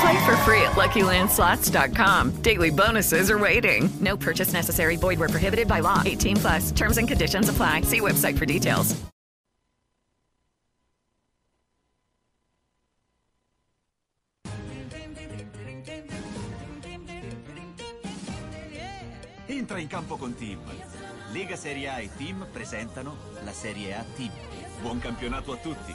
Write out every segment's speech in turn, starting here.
Play for free at LuckyLandSlots.com. Daily bonuses are waiting. No purchase necessary. Void were prohibited by law. 18 plus. Terms and conditions apply. See website for details. Entra in campo con Team. Lega Serie A e Team presentano la Serie A Team. Buon campionato a tutti.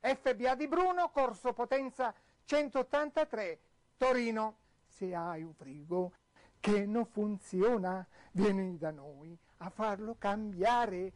FBA di Bruno, Corso Potenza 183, Torino. Se hai un frigo che non funziona, vieni da noi a farlo cambiare.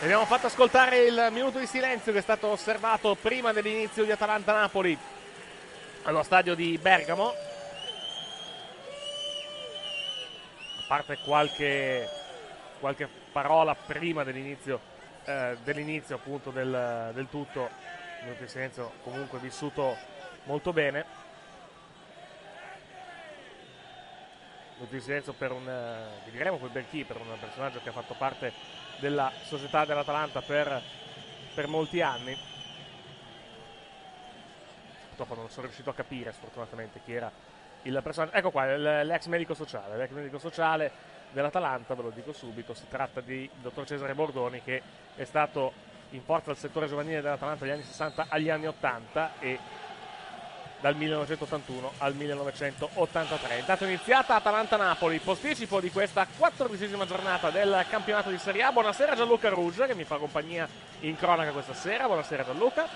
Abbiamo fatto ascoltare il minuto di silenzio che è stato osservato prima dell'inizio di Atalanta-Napoli allo stadio di Bergamo. A parte qualche, qualche parola prima dell'inizio, eh, dell'inizio appunto del, del tutto, il minuto di silenzio comunque vissuto molto bene. Silenzio per un eh, diremo poi per chi per un personaggio che ha fatto parte della società dell'Atalanta per, per molti anni. Purtroppo non sono riuscito a capire sfortunatamente chi era il personaggio. Ecco qua l'ex medico sociale. L'ex medico sociale dell'Atalanta ve lo dico subito si tratta di dottor Cesare Bordoni che è stato in forza al settore giovanile dell'Atalanta dagli anni 60 agli anni 80 e dal 1981 al 1983. Intanto iniziata Atalanta-Napoli, posticipo di questa quattordicesima giornata del campionato di Serie A. Buonasera Gianluca Rouge che mi fa compagnia in cronaca questa sera. Buonasera Gianluca.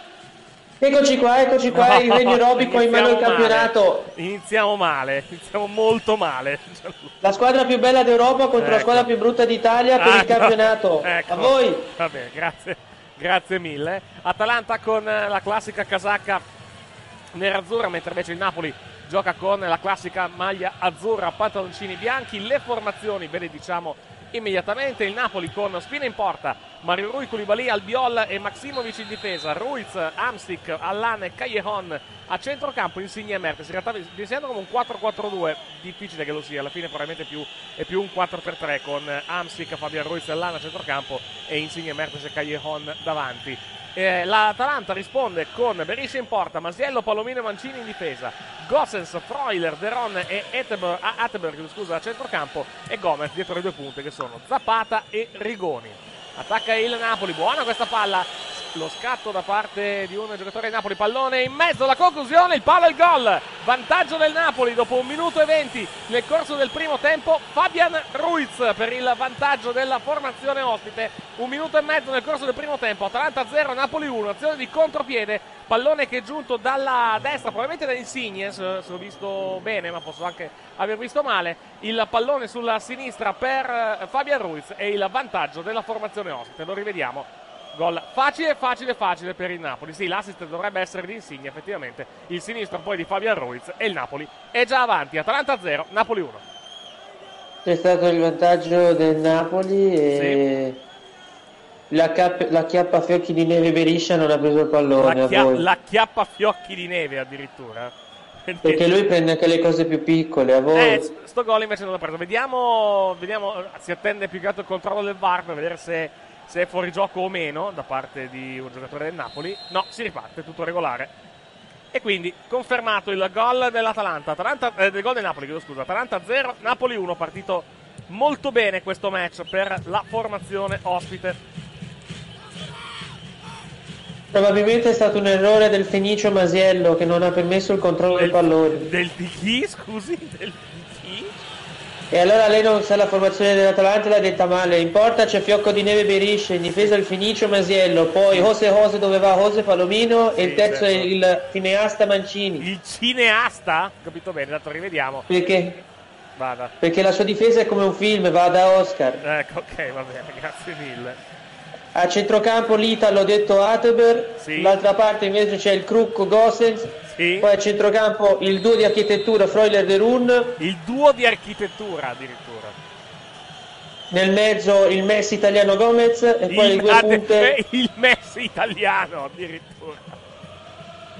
Eccoci qua, eccoci qua, il regno aerobico in mano al campionato. Iniziamo male, iniziamo molto male. La squadra più bella d'Europa contro la Ecco. squadra più brutta d'Italia per Ah, il campionato. ecco. A voi. Va bene, grazie, grazie mille. Atalanta con la classica casacca nerazzurra, mentre invece il Napoli gioca con la classica maglia azzurra, pantaloncini bianchi. Le formazioni ve le diciamo immediatamente. Il Napoli con Spina in porta, Mario Rui, Koulibaly, Albiol e Maximovic in difesa, Ruiz, Amstic, Allan e Callejon a centrocampo, Insigne e Mertes. In realtà sembra come un 4-4-2, difficile che lo sia, alla fine probabilmente più, è più un 4-3-3 con Amstic, Fabian Ruiz e Allan a centrocampo e Insigne, Mertes e Callejon davanti. Eh, L'Atalanta risponde con Beriscia in porta, Masiello, Palomino e Mancini in difesa, Gossens, Freuler, Deron e Attenberg, Attenberg scusa, a centrocampo e Gomez dietro le due punte che sono Zapata e Rigoni. Attacca il Napoli, buona questa palla, lo scatto da parte di un giocatore di Napoli, pallone in mezzo, la conclusione, il palo e il gol. Vantaggio del Napoli dopo un minuto e venti nel corso del primo tempo. Fabian Ruiz per il vantaggio della formazione ospite. Un minuto e mezzo nel corso del primo tempo. Atalanta 0, Napoli 1. Azione di contropiede. Pallone che è giunto dalla destra, probabilmente da Insigne, se ho visto bene, ma posso anche aver visto male. Il pallone sulla sinistra per eh, Fabian Ruiz e il vantaggio della formazione ospite. Lo rivediamo. Gol facile, facile, facile per il Napoli. Sì, l'assist dovrebbe essere di Insigne, effettivamente. Il sinistro poi di Fabian Ruiz e il Napoli è già avanti. Atalanta 0, Napoli 1. C'è stato il vantaggio del Napoli e la, cap- la chiappa fiocchi di neve Beriscia non ha preso il pallone La, a chia- voi. la chiappa fiocchi di neve addirittura. Perché lui prende anche le cose più piccole, a voi. Eh, sto gol invece non l'ha preso. Vediamo, vediamo, si attende più che altro il controllo del VAR per vedere se, se è fuori gioco o meno da parte di un giocatore del Napoli. No, si riparte, tutto regolare. E quindi confermato il gol dell'Atalanta, Atalanta, eh, del gol del Napoli, chiedo scusa, Atalanta 0, Napoli 1, partito molto bene questo match per la formazione ospite. Probabilmente è stato un errore del Fenicio Masiello che non ha permesso il controllo del pallone. Del di chi, scusi? Del di chi? E allora lei non sa la formazione dell'Atalanta l'ha detta male. In porta c'è Fiocco di Neve Berisce, in difesa il Fenicio Masiello, poi Jose Jose dove va Jose Palomino e il terzo è certo. il cineasta Mancini. Il cineasta? Capito bene, dato rivediamo. Perché? Vada. Perché la sua difesa è come un film, va da Oscar. Ecco, ok, va bene, grazie mille. A centrocampo l'Italo detto Ateber, l'altra parte invece c'è il Crucco Gossens, poi a centrocampo il duo di architettura Freuler de Run, Il duo di architettura addirittura. nel mezzo il Messi italiano Gomez e poi le Il, due ad- punte il Messi italiano addirittura.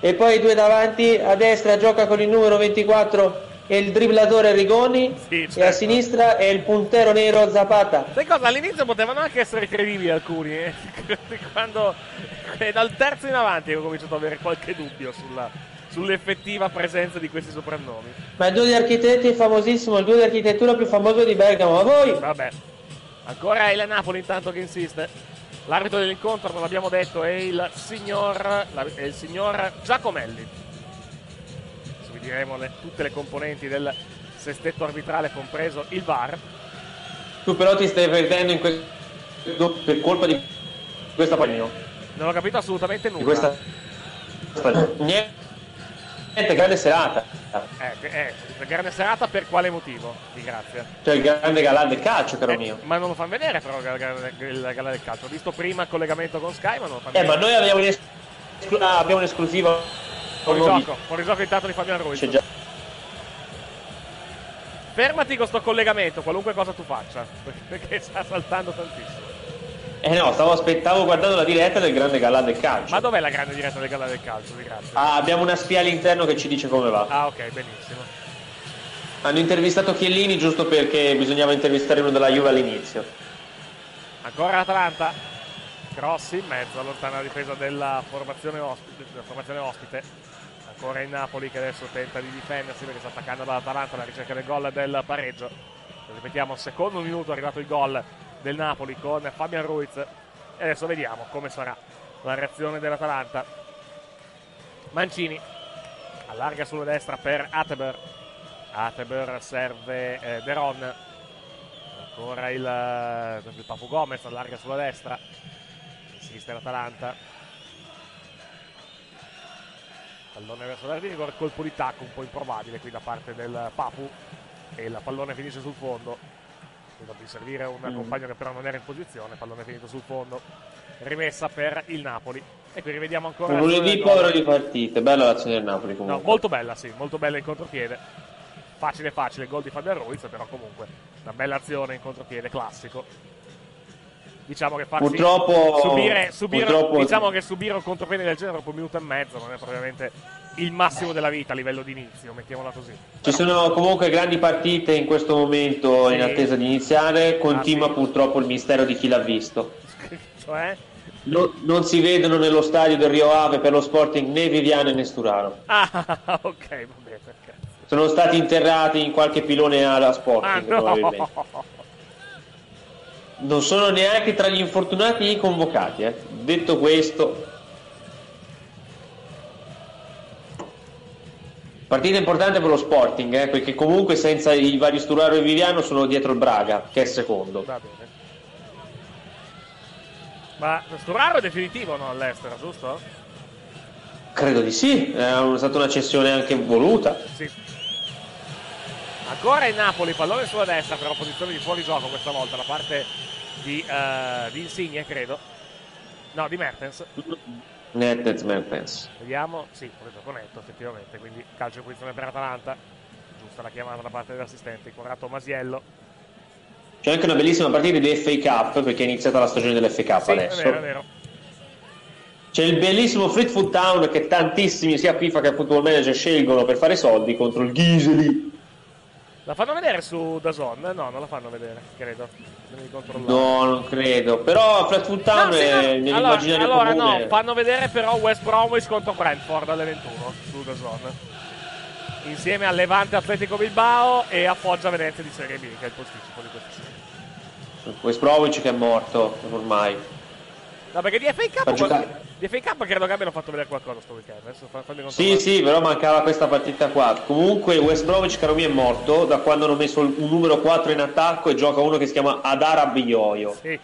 e poi i due davanti, a destra gioca con il numero 24 e il dribblatore Rigoni Sì, e a certo. sinistra è il puntero nero Zapata. Sai cosa? All'inizio potevano anche essere credibili alcuni, eh. quando è dal terzo in avanti che ho cominciato ad avere qualche dubbio sulla- sull'effettiva presenza di questi soprannomi. Ma il duo di architetti è famosissimo, il duo di architettura più famoso di Bergamo. A voi? Vabbè. Ancora è il Napoli intanto che insiste. L'arbitro dell'incontro, come abbiamo detto, è il signor, la- è il signor Giacomelli. Adesso vi diremo le- tutte le componenti del sestetto arbitrale, compreso il VAR. Tu però ti stai perdendo in questo per colpa di questa panino. Non ho capito assolutamente nulla. Di questa Niente, niente, grande serata. Eh, eh, grande serata per quale motivo? Di grazia. Cioè il grande galà del calcio, caro Eh, mio. Ma non lo fanno vedere però il, il gala del calcio. Ho visto prima il collegamento con Sky, ma non lo fanno Eh, ma vedere. noi abbiamo, un'es- ah, abbiamo un'esclusiva. Fuori con gioco, fuori gioco intanto di Fabian Ruiz. C'è già. Fermati con sto collegamento, qualunque cosa tu faccia, perché sta saltando tantissimo. Eh no, stavo aspettavo guardando la diretta del grande galà del calcio. Ma dov'è la grande diretta del gala del calcio? Di grazia. Ah, abbiamo una spia all'interno che ci dice come va. Ah, ok, benissimo. Hanno intervistato Chiellini giusto perché bisognava intervistare uno della Juve all'inizio. Ancora Atalanta. Cross in mezzo, allontana la difesa della formazione ospite. Della formazione ospite. Ancora il Napoli che adesso tenta di difendersi perché sta attaccando dall'Atalanta alla ricerca del gol del pareggio. Ripetiamo, secondo minuto è arrivato il gol del Napoli con Fabian Ruiz. E adesso vediamo come sarà la reazione dell'Atalanta. Mancini allarga sulla destra per Ateber. Ateber serve eh, Deron. Ancora il, eh, il Papu Gomez allarga sulla destra. Insiste l'Atalanta. Pallone verso l'area rigore, colpo di tacco un po' improbabile qui da parte del Papu. E il pallone finisce sul fondo. Vedo di servire un Mm. compagno che però non era in posizione. Pallone finito sul fondo. Rimessa per il Napoli. E qui rivediamo ancora. Un lunedì povero di partite, bella l'azione del Napoli No, comunque. molto bella, sì, molto bella in contropiede. Facile, facile, gol di Fabian Ruiz, però comunque una bella azione in contropiede, classico. Diciamo che farsi Purtroppo- subire, subire- purtroppo- diciamo che subire un contropiede del genere dopo un minuto e mezzo non è probabilmente il massimo della vita a livello di inizio, mettiamola così. Ci sono comunque grandi partite in questo momento in Sì. attesa di iniziare, continua Ah, sì. purtroppo il mistero di chi l'ha visto. Cioè? No- non si vedono nello stadio del Rio Ave per lo Sporting né Viviano né Sturaro. Ah, ok, va bene. Sono stati interrati in qualche pilone alla Ah, Sporting no! probabilmente. Non sono neanche tra gli infortunati convocati. eh. Detto questo, partita importante per lo Sporting, eh, perché comunque senza i vari Sturaro e Viviano sono dietro il Braga, che è secondo. Va bene. Ma questo raro è definitivo no, all'estero, giusto? Credo di sì, è stata una cessione anche voluta. Sì. Ancora il Napoli, pallone sulla destra, però posizione di fuori gioco questa volta da parte di, eh, di Insigne, credo. No, di Mertens. Netez Mertens. Vediamo, sì, fuori gioco netto effettivamente, quindi calcio in posizione per Atalanta. Giusta la chiamata da parte dell'assistente, inquadrato Masiello. C'è anche una bellissima partita di FA Cup perché è iniziata la stagione dell'FA Cup Sì, adesso. è vero, è vero. C'è il bellissimo Fleetwood Town che tantissimi sia FIFA che Football Manager scelgono per fare soldi contro il Giseli. La fanno vedere su Dazon? No, non la fanno vedere, credo. No, non credo. Però Fleetwood Town No, sì, è no. nell'immaginario allora, allora no, fanno vedere però West Bromwich contro Brentford alle 21 su Dazon. Insieme al Levante Atletico Bilbao e a Foggia Venezia di Serie B, che è il posticipo di questa sera. West Bromwich che è morto ormai. No, perché di FA Cup, di FA Cup credo che abbiano fatto vedere qualcosa sto weekend. Adesso fa- fammi Sì, sì, però mancava questa partita qua. Comunque West Bromwich, caro mio, è morto da quando hanno messo un numero 4 in attacco e gioca uno che si chiama Adara Bioio. Sì.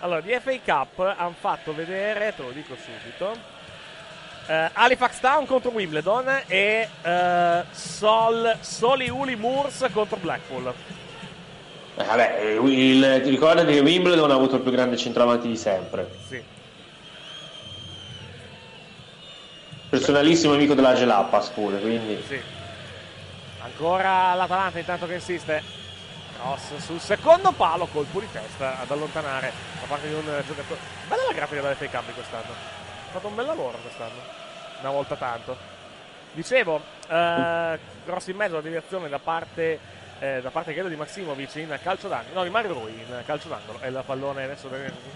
Allora, di FA Cup hanno fatto vedere, te lo dico subito, eh, Halifax Town contro Wimbledon e eh, Sol, Soliuli Moors contro Blackpool. Eh, vabbè, il, ti ricordati che Wimbledon ha avuto il più grande centravanti di sempre. Sì. Personalissimo amico della Gelappas pure, quindi... Sì. Ancora l'Atalanta intanto che insiste. Cross sul secondo palo, colpo di testa ad allontanare da parte di un giocatore. Bella la grafica della FA Cup di quest'anno. Ha fatto un bel lavoro quest'anno. Una volta tanto. Dicevo, eh, cross in mezzo, la deviazione da parte, eh, da parte credo di Maximovic in calcio d'angolo. No, di Mario Rui in calcio d'angolo. E il pallone adesso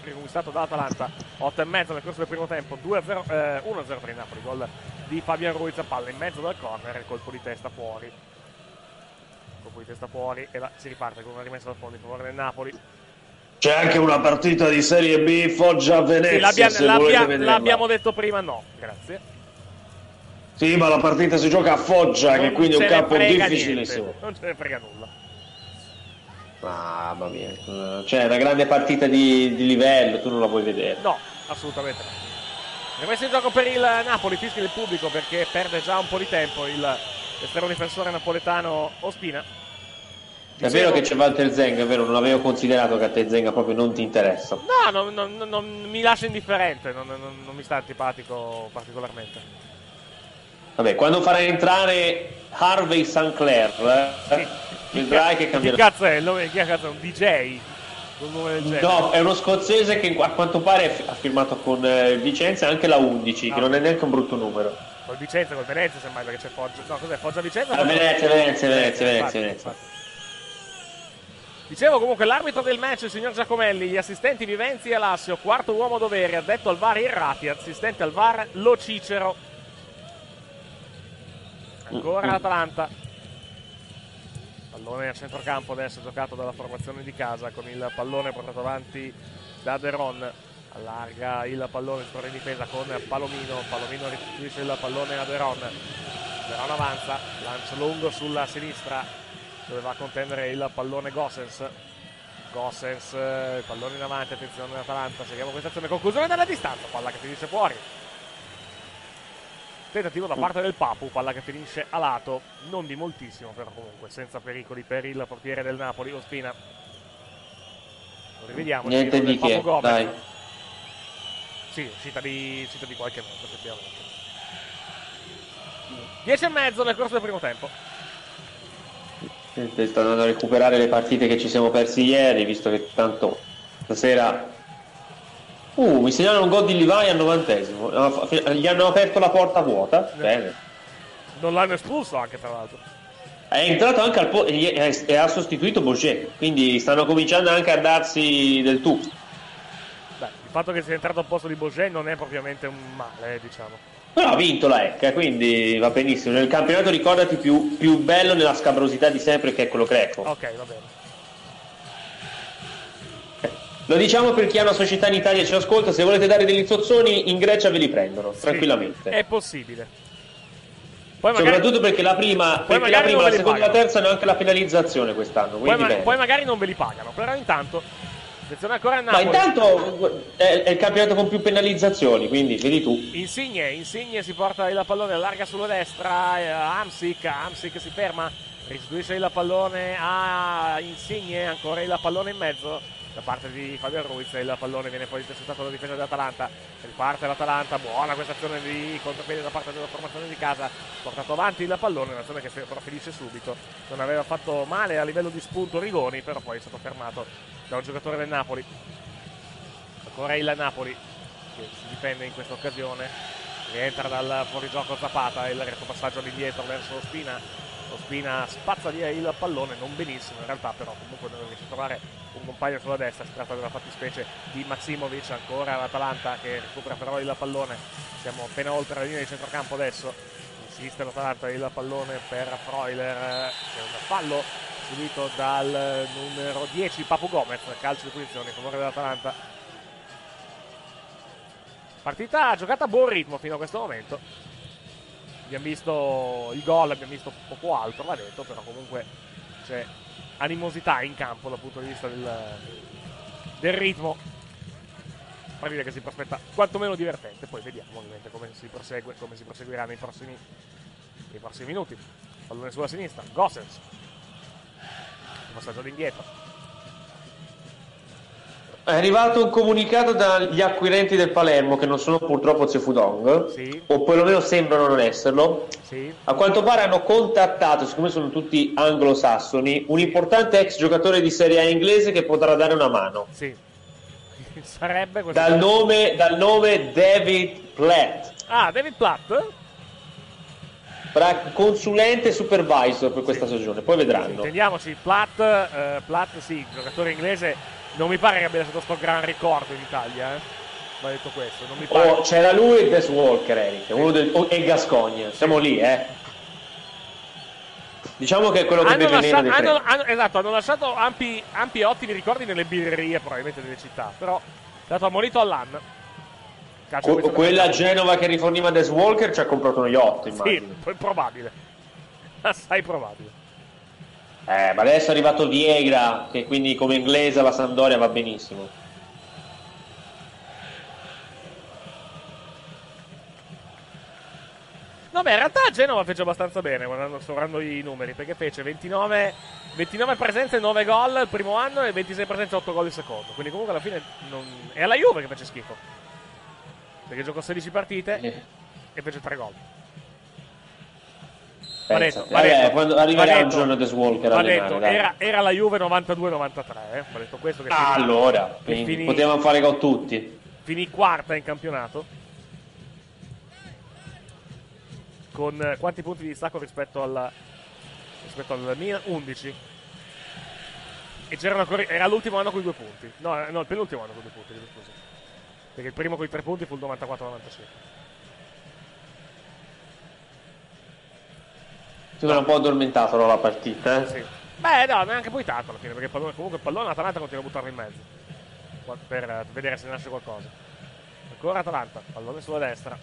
riconquistato dall'Atalanta. 8 e mezzo nel corso del primo tempo. 2-0, eh, 1-0 per il Napoli. Gol di Fabian Ruiz a palla in mezzo dal corner. e Colpo di testa fuori. Colpo di testa fuori. E la- si riparte con una rimessa dal fondo in favore del Napoli. C'è anche una partita di Serie B Foggia-Venezia, Sì, l'abbia- se l'abbia- volete vederla. l'abbiamo detto prima, no. Grazie. Sì, ma la partita si gioca a Foggia, che Non quindi è un campo difficilissimo. niente, Non ce ne frega nulla. Mamma mia, eh, cioè una grande partita di, di livello, tu non la vuoi vedere. No, assolutamente no. Rimessa in gioco per il Napoli, fischia del pubblico perché perde già un po' di tempo il esterno difensore napoletano Ospina. È vero che c'è Walter Zeng, è vero, non avevo considerato che a te Zenga proprio non ti interessa. No, non, non- non- mi lascia indifferente, non mi sta antipatico particolarmente. Vabbè, quando farai entrare Harvey Sinclair, eh, vedrai che cambierà. cazzo è il nome? Chi cazzo è un DJ? Un genere. No, è uno scozzese che a quanto pare ha firmato con eh, Vicenza anche la 11, che Ah. non è neanche un brutto numero. Col Vicenza, col Venezia semmai perché c'è Foggia. No, cos'è? Foggia Vicenza? Ah, Venezia, Venezia, Venezia, Venezia, Venezia. Dicevo comunque l'arbitro del match, il signor Giacomelli, gli assistenti Vivenzi e Alassio, quarto uomo dovere, addetto al VAR Irrati, assistente al VAR Lo Cicero. Ancora l'Atalanta. Pallone a centrocampo adesso giocato dalla formazione di casa con il pallone portato avanti da Deron. Allarga il pallone, scorre in difesa con Palomino. Palomino restituisce il pallone a Deron. Deron avanza, lancio lungo sulla sinistra dove va a contendere il pallone Gossens. Gossens, eh, pallone in avanti, attenzione Atalanta, seguiamo questa azione, conclusione dalla distanza, palla che finisce fuori. Tentativo da parte del Papu, palla che finisce a lato, non di moltissimo però comunque, senza pericoli per il portiere del Napoli, Ospina. Lo rivediamo. Niente di che, Gomez. dai. Sì, uscita di, uscita di qualche metro effettivamente. 10 e mezzo nel corso del primo tempo. Sto andando a recuperare le partite che ci siamo persi ieri, visto che tanto Stasera. Uh, mi segnalano un gol di Livai al novantesimo. Gli hanno aperto la porta vuota. Bene. Non l'hanno espulso anche, tra l'altro. È entrato anche al po- e ha sostituito Boucher. Quindi stanno cominciando anche a darsi del tu. Beh, il fatto che sia entrato al posto di Boget non è propriamente un male, eh, diciamo. Però ha vinto la ECA, quindi va benissimo. Nel campionato ricordati più, più bello nella scabrosità di sempre che è quello greco. Ok, va bene. Lo diciamo per chi ha una società in Italia e ci ascolta, se volete dare degli zozzoni in Grecia ve li prendono, tranquillamente. È possibile. Poi magari, Soprattutto perché la prima, perché la, prima la seconda e la terza hanno anche la penalizzazione quest'anno. poi, ma- poi magari non ve li pagano. Però intanto, attenzione ancora a Ma Napoli. intanto è, è il campionato con più penalizzazioni, quindi vedi tu. Insigne, Insigne si porta il pallone, allarga sulla destra, eh, Amsic, Amsic si ferma, restituisce il pallone a Insigne, ancora il pallone in mezzo da parte di Fabio Ruiz, il pallone viene poi intercettato dalla difesa dell'Atalanta, riparte l'Atalanta, buona questa azione di contropiede da parte della formazione di casa, portato avanti il pallone, un'azione che però finisce subito, non aveva fatto male a livello di spunto Rigoni, però poi è stato fermato da un giocatore del Napoli. Ancora il Napoli che si difende in questa occasione. Rientra dal fuorigioco Zapata il retropassaggio all'indietro verso Ospina. Ospina spazza via il pallone, non benissimo in realtà, però comunque non riesce a trovare un compagno sulla destra. Si tratta della fattispecie di Maximovic, ancora l'Atalanta che recupera però il pallone. Siamo appena oltre la linea di centrocampo adesso. Insiste l'Atalanta il pallone per Freuler. C'è un fallo subito dal numero 10 Papu Gomez, calcio di punizione in favore dell'Atalanta. Partita giocata a buon ritmo fino a questo momento. Abbiamo visto il gol, abbiamo visto poco altro, va detto, però comunque c'è animosità in campo dal punto di vista del, del ritmo. Partita che si prospetta quantomeno divertente, poi vediamo ovviamente come si prosegue, come si proseguirà nei prossimi, nei prossimi minuti. Pallone sulla sinistra, Gossens. Passaggio all'indietro. È arrivato un comunicato dagli acquirenti del Palermo, che non sono purtroppo Zefudong, Sì. o perlomeno sembrano non esserlo. Sì. A quanto pare hanno contattato, siccome sono tutti anglosassoni, un importante ex giocatore di Serie A inglese che potrà dare una mano. Sì. Sarebbe questo. Dal nome, dal nome David Platt, Ah, David Platt? pra- consulente e supervisor per questa stagione, poi vedranno. Intendiamoci, Platt, eh, Platt sì, giocatore inglese, non mi pare che abbia lasciato sto gran ricordo in Italia, eh. Va detto questo, non mi pare. Oh, c'era lui e Des Walker, Eric, uno del- oh, e Gascogna, siamo lì, eh. Diciamo che è quello che hanno tre. hanno- hanno- esatto, hanno lasciato ampi, ampi e ottimi ricordi nelle birrerie probabilmente delle città, però è stato ammonito all'anno. Que- quella. Genova che riforniva Des Walker ci ha comprato uno yacht, Sì, immagino. è probabile. Assai probabile. Eh, ma adesso è arrivato Viegra, che quindi come inglese alla Sampdoria va benissimo. No, beh, in realtà Genova fece abbastanza bene guardando, sovrando i numeri, perché fece 29, 29 presenze, 9 gol il primo anno e 26 presenze, 8 gol il secondo. Quindi comunque alla fine non... è alla Juve che fece schifo. Perché giocò 16 partite e fece 3 gol. Va Pensa. detto, va Vabbè, detto, quando va arriverà un giorno Des Walker va detto, era, era la Juve 92-93, eh. Va detto questo che Ah, finì- allora, che finì- potevamo fare con tutti. finì quarta in campionato. Con eh, quanti punti di distacco rispetto al rispetto al Milan? 11 e c'erano ancora era l'ultimo anno con i due punti. No, eh, no il penultimo anno con i due punti scusa. Perché il primo con i tre punti fu il 94-95 Tu eri un po' addormentato no, la partita, eh? Sì. Beh, no, neanche poi tanto alla fine, perché il pallone, comunque il pallone Atalanta continua a buttarlo in mezzo. Qua- Per, eh, vedere se nasce qualcosa. Ancora Atalanta, pallone sulla destra.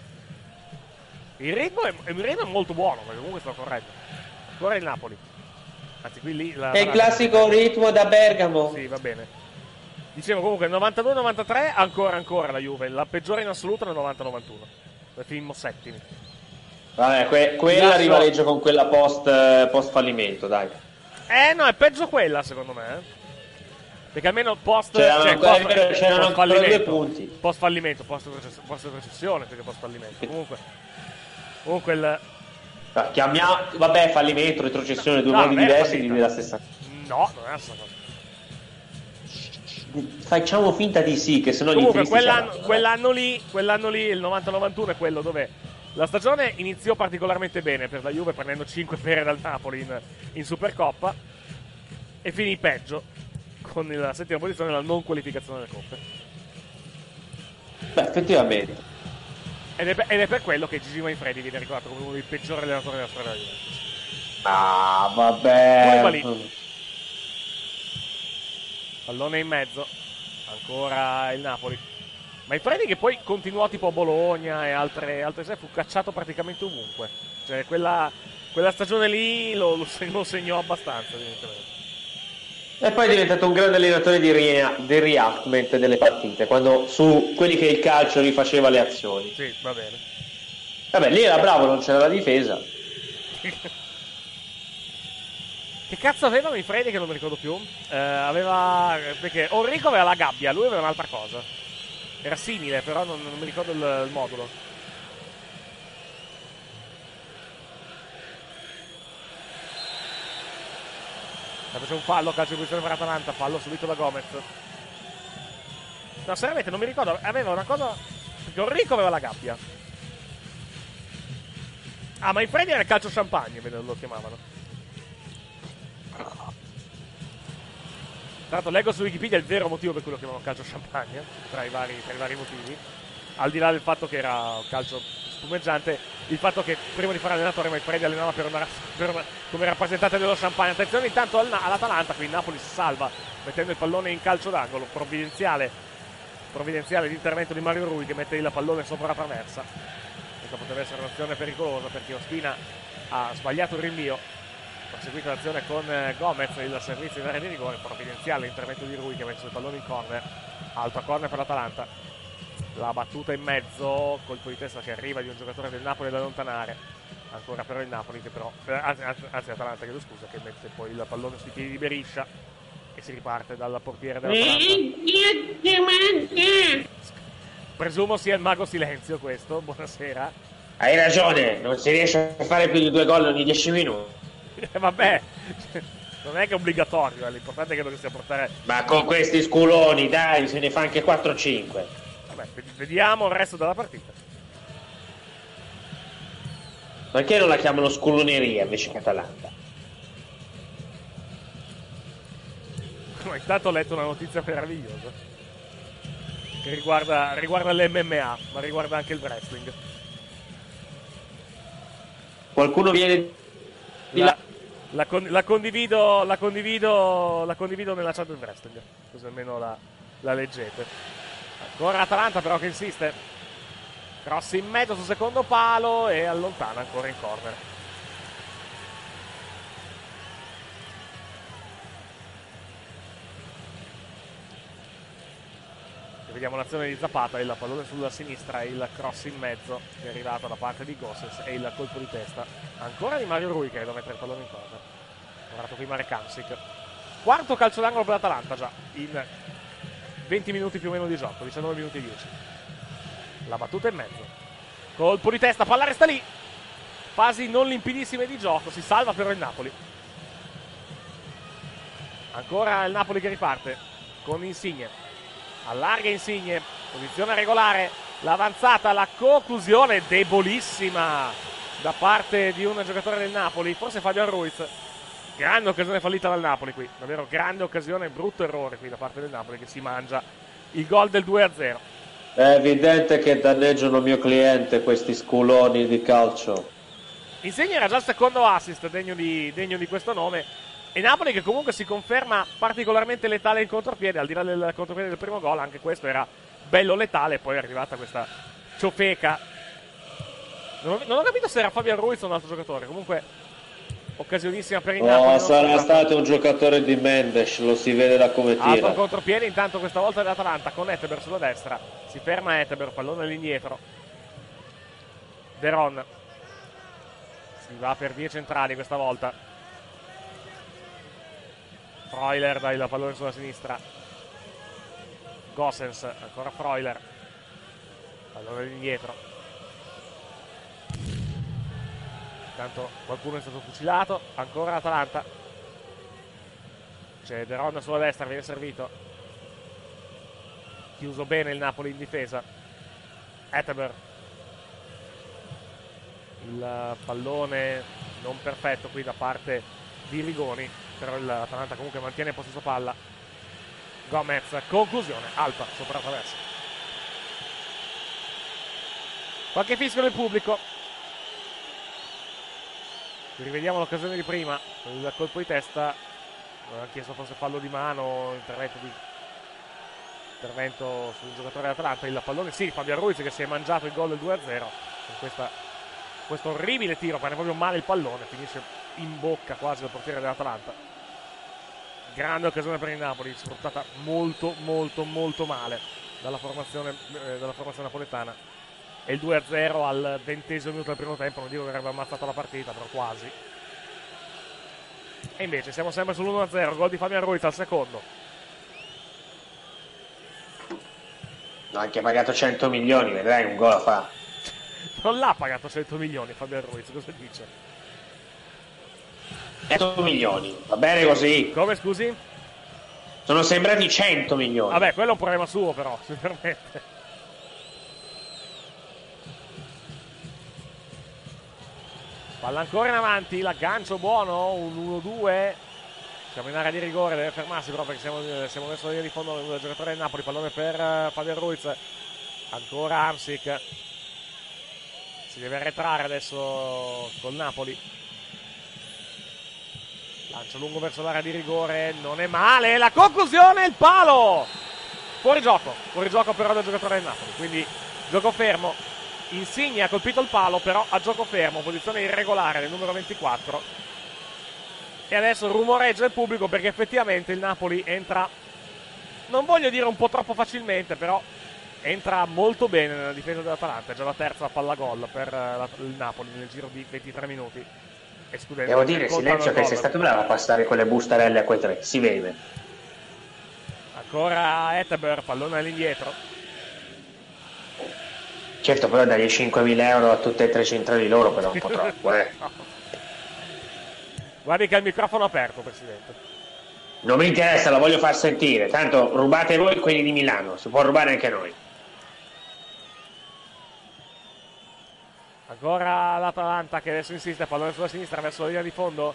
Il ritmo è, il ritmo è molto buono, perché comunque sta correndo. Ancora il Napoli. Anzi, qui lì la È il classico ritmo da Bergamo. Sì, va bene. Dicevo comunque 92-93, ancora ancora la Juve, la peggiore in assoluto nel 90-91. Dove finimmo settimi. Vabbè, que- quella Lascio- rivaleggia con quella post, post fallimento, dai. Eh no, è peggio quella secondo me. eh. Perché almeno post, C'erano cioè, ancora- post, c'erano post ancora fallimento, due punti. Post fallimento, post, reces- post recessione più che post fallimento. Comunque, comunque il, Ah, Chiamiamo, vabbè, fallimento, retrocessione, due No, modi diversi di la stessa no, non è la stessa cosa. facciamo finta di sì, che sennò gli Comunque, ci quell'anno, quell'anno lì, quell'anno lì, il 90-91, è quello dove la stagione iniziò particolarmente bene per la Juve, prendendo 5 pere dal Napoli in, in Supercoppa, e finì peggio, con la settima posizione nella non qualificazione delle coppe. Beh, effettivamente. Ed è, per, ed è per quello che Gigi Manfredi viene ricordato come uno dei peggiori allenatori della storia della Juventus. Ah, vabbè. Pallone in mezzo, ancora il Napoli. Manfredi che poi continuò tipo a Bologna e altre, altre sede, fu cacciato praticamente ovunque. Cioè quella, quella stagione lì lo, lo seg- lo segnò abbastanza, evidentemente. E poi è diventato un grande allenatore di, rea- del reactment delle partite, quando su quelli che il calcio rifaceva le azioni. Sì, va bene. Vabbè, lì era bravo, non c'era la difesa. Che cazzo aveva Manfredi che non mi ricordo più? Eh, aveva. Perché Enrico aveva la gabbia, lui aveva un'altra cosa. Era simile, però non, non mi ricordo il, il modulo. C'è un fallo, calcio di posizione per Atalanta, fallo subito da Gomez. No, seriamente non mi ricordo, aveva una cosa. Enrico aveva la gabbia. Ah, ma Manfredi era il calcio champagne, lo chiamavano. Tra l'altro leggo su Wikipedia il vero motivo per cui lo chiamano calcio champagne, tra i vari, tra i vari motivi. Al di là del fatto che era un calcio spumeggiante, il fatto che prima di fare allenatore Manfredi allenava per una, per una- come rappresentante dello champagne. Attenzione intanto al- all'Atalanta, qui Napoli si salva mettendo il pallone in calcio d'angolo, provvidenziale, provvidenziale l'intervento di Mario Rui che mette il pallone sopra la traversa. Questa potrebbe essere un'azione pericolosa perché Ospina ha sbagliato il rinvio proseguita l'azione con eh, Gomez il servizio in area di rigore provvidenziale l'intervento di Rui che ha messo il pallone in corner alto corner per l'Atalanta. La battuta in mezzo colpo di testa che arriva di un giocatore del Napoli da allontanare. Ancora però il Napoli che però eh, anzi, anzi, l'Atalanta chiedo scusa che mette poi il pallone sui piedi di Beriscia e si riparte dal portiere dell'Atalanta presumo sia il mago silenzio questo buonasera. Hai ragione, non si riesce a fare più di due gol ogni 10 minuti. Eh, vabbè non è che è obbligatorio eh, l'importante è che dovessi portare Ma con questi sculoni, dai, se ne fa anche 4-5. Vabbè, ved- vediamo il resto della partita. Perché non la chiamano sculoneria invece che Atalanta? Intanto ho letto una notizia meravigliosa che riguarda, riguarda l'MMA, ma riguarda anche il wrestling. Qualcuno viene di là. La con- la condivido, la, condivido, la condivido nella chat del wrestling, così almeno la, la leggete. Ancora Atalanta però che insiste. Cross in mezzo sul secondo palo e allontana ancora in corner. Vediamo l'azione di Zapata, il pallone sulla sinistra, il cross in mezzo che è arrivato da parte di Gosses e il colpo di testa ancora di Mario Rui che deve mettere il pallone in corner. Guardato qui Marek Hamsik. Quarto calcio d'angolo per l'Atalanta già in 20 minuti più o meno di gioco, 19 minuti e 10. La battuta in mezzo. Colpo di testa, palla resta lì. Fasi non limpidissime di gioco, si salva però il Napoli. Ancora il Napoli che riparte con Insigne. Allarga Insigne, posizione regolare, l'avanzata, la conclusione debolissima da parte di un giocatore del Napoli, forse Fabian Ruiz. Grande occasione fallita dal Napoli qui, davvero grande occasione, brutto errore qui da parte del Napoli che si mangia il gol del 2-0. È evidente che danneggiano il mio cliente questi sculoni di calcio. Insigne era già il secondo assist degno di, degno di questo nome. E Napoli che comunque si conferma particolarmente letale in contropiede, al di là del contropiede del primo gol, anche questo era bello letale, poi è arrivata questa ciofeca. Non ho, non ho capito se era Fabian Ruiz o un altro giocatore, comunque occasionissima per il Napoli. Non sarà scontato. stato un giocatore di Mendes, lo si vede da come Altro tira. contropiede, intanto questa volta dell'Atalanta con Etteber sulla destra. Si ferma Etteber, pallone all'indietro. Veron. Si va per vie centrali questa volta. Freuler dà il pallone sulla sinistra. Gossens, ancora Freuler. Pallone all'indietro. Intanto qualcuno è stato fucilato. Ancora Atalanta. C'è Deron sulla destra, viene servito. chiuso bene il Napoli in difesa. Etteber. Il pallone non perfetto qui da parte di Rigoni, però l'Atalanta comunque mantiene il possesso palla. Gomez, conclusione, alta sopra la traversa. Qualche fischio del pubblico. Rivediamo l'occasione di prima, il colpo di testa, ha chiesto forse fallo di mano, intervento, di, intervento sul giocatore dell'Atalanta, il pallone sì, Fabio Ruiz che si è mangiato il gol del 2-0 con questo orribile tiro, prende proprio male il pallone, finisce in bocca quasi al portiere dell'Atalanta. Grande occasione per il Napoli, sfruttata molto molto molto male dalla formazione, eh, dalla formazione napoletana e il 2-0 al ventesimo minuto del primo tempo, non dico che avrebbe ammazzato la partita, però quasi. E invece siamo sempre sull'1-0, gol di Fabian Ruiz al secondo. No, anche pagato 100 milioni, vedrai un gol a fa. Non l'ha pagato 100 milioni Fabian Ruiz, cosa dice? 100 milioni, va bene così. Come scusi? Sono sembrati 100 milioni. Vabbè, quello è un problema suo però, se permette. Palla ancora in avanti, l'aggancio buono, un 1-2. Siamo in area di rigore, deve fermarsi però perché siamo, siamo verso la linea di fondo del giocatore del Napoli. Pallone per uh, Fabio Ruiz. Ancora Amsic. Si deve arretrare adesso col Napoli. Lancio lungo verso l'area di rigore, non è male. La conclusione, il palo! Fuori gioco, fuori gioco però del giocatore del Napoli. Quindi gioco fermo, Insigne ha colpito il palo, però a gioco fermo, posizione irregolare del numero 24. E adesso rumoreggia il pubblico perché effettivamente il Napoli entra, non voglio dire un po' troppo facilmente, però entra molto bene nella difesa dell'Atalanta. È già la terza palla gol per eh, il Napoli nel giro di 23 minuti. Devo dire, Silenzio, che sei stato bravo a passare quelle bustarelle a quei tre, si vede. Ancora Etteber, pallone all'indietro. Certo, però dagli 5.000 euro a tutte e tre centrali loro, però un po' troppo, eh. Guardi che ha il microfono aperto, Presidente. Non mi interessa, lo voglio far sentire. Tanto rubate voi quelli di Milano, si può rubare anche noi. Ancora l'Atalanta che adesso insiste, pallone sulla sinistra verso la linea di fondo.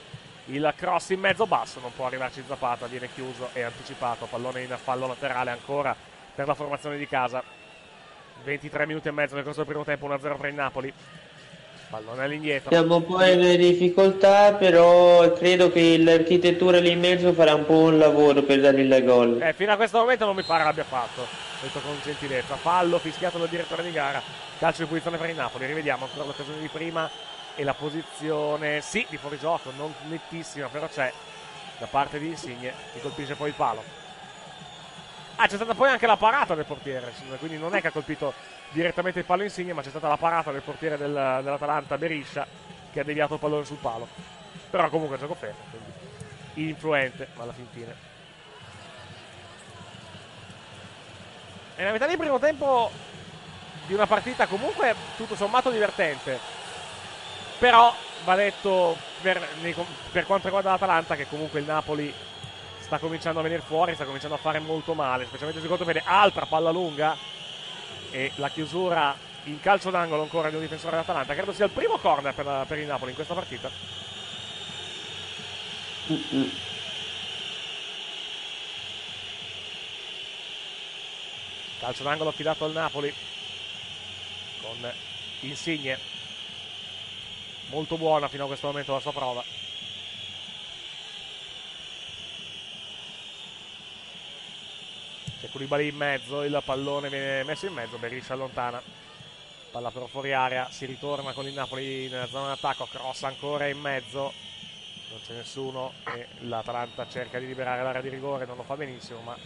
Il cross in mezzo basso, non può arrivarci Zapata, viene chiuso e anticipato. Pallone in fallo laterale ancora per la formazione di casa. 23 minuti e mezzo nel corso del primo tempo, 1-0 per il Napoli. Pallone all'indietro. Siamo un po' in difficoltà, però credo che l'architettura lì in mezzo farà un po' un lavoro per dare il gol. Eh, fino a questo momento non mi pare l'abbia fatto, detto con gentilezza. Fallo fischiato dal direttore di gara, calcio di posizione per il Napoli. Rivediamo ancora l'occasione di prima e la posizione, sì, di fuorigioco, non nettissima, però c'è da parte di Insigne che colpisce poi il palo. Ah, c'è stata poi anche la parata del portiere, quindi non è che ha colpito direttamente il palo Insigne, ma c'è stata la parata del portiere del, dell'Atalanta, Beriscia, che ha deviato il pallone sul palo. Però comunque gioco fermo, quindi influente, ma alla fin fine. È nella metà del primo tempo di una partita comunque tutto sommato divertente. Però va detto per, per quanto riguarda l'Atalanta che comunque il Napoli sta cominciando a venire fuori, sta cominciando a fare molto male, specialmente secondo me altra palla lunga e la chiusura in calcio d'angolo ancora di un difensore dell'Atalanta, credo sia il primo corner per, la, per il Napoli in questa partita. Mm-mm. Calcio d'angolo affidato al Napoli con Insigne. Molto buona fino a questo momento la sua prova. C'è Koulibaly in mezzo, il pallone viene messo in mezzo, Beriscia allontana. Palla però fuori area, si ritorna con il Napoli in zona d'attacco, cross ancora in mezzo. Non c'è nessuno e l'Atalanta cerca di liberare l'area di rigore, non lo fa benissimo, ma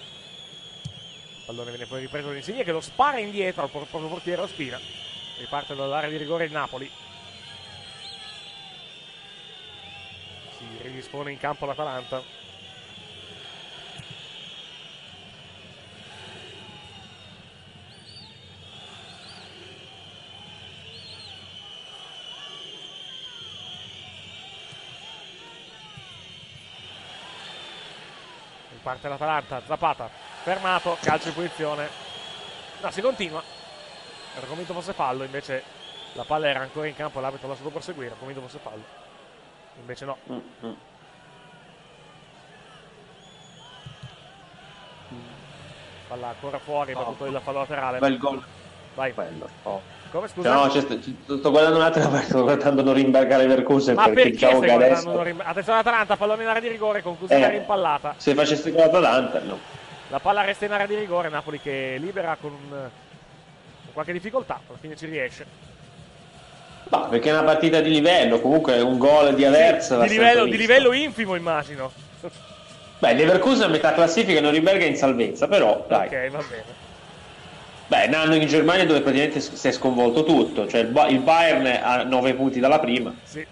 pallone viene poi ripreso dall'Insigne che lo spara indietro al proprio portiere Ospina. Riparte dall'area di rigore il Napoli. Si ridispone in campo l'Atalanta. Parte l'Atalanta, Zapata, fermato, calcio in posizione. No, si continua. Ero convinto fosse fallo, invece la palla era ancora in campo, l'arbitro l'ha lasciato proseguire, ero convinto fosse fallo. Invece no. Palla ancora fuori, No. battuto il fallo laterale. Bel gol. Vai. Bello. Oh. Come scusa? Cioè, no, st- sto, sto guardando un attimo perché sto guardando Norimberga Leverkusen Ma perché, perché diciamo che adesso Norim- Attenzione all'Atalanta, pallone in area di rigore, conclusione Eh. rimpallata. se facessi con l'Atalanta no. La palla resta in area di rigore, Napoli che libera con, un- con qualche difficoltà, alla fine ci riesce. Ma perché è una partita di livello, comunque un gol di Aversa va Di livello, di livello infimo, immagino. Beh, Leverkusen a metà classifica, Norimberga in salvezza, però dai. Ok, va bene. Beh, anno in Germania dove praticamente si è sconvolto tutto, cioè il, Ba- il Bayern ha 9 punti dalla prima. Sì.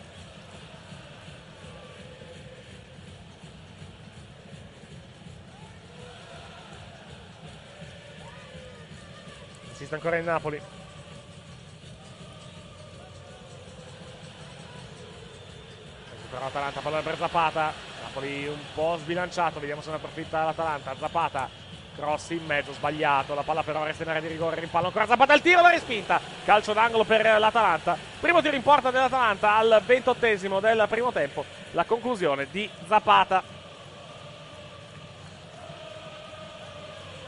Insiste ancora in Napoli. Però Atalanta, palla per Zapata. Napoli un po' sbilanciato, vediamo se ne approfitta l'Atalanta. Zapata, cross in mezzo, sbagliato. La palla però resta in area di rigore, rimpallo ancora Zapata, il tiro, la respinta. Calcio d'angolo per l'Atalanta. Primo tiro in porta dell'Atalanta al 28 del primo tempo. La conclusione di Zapata.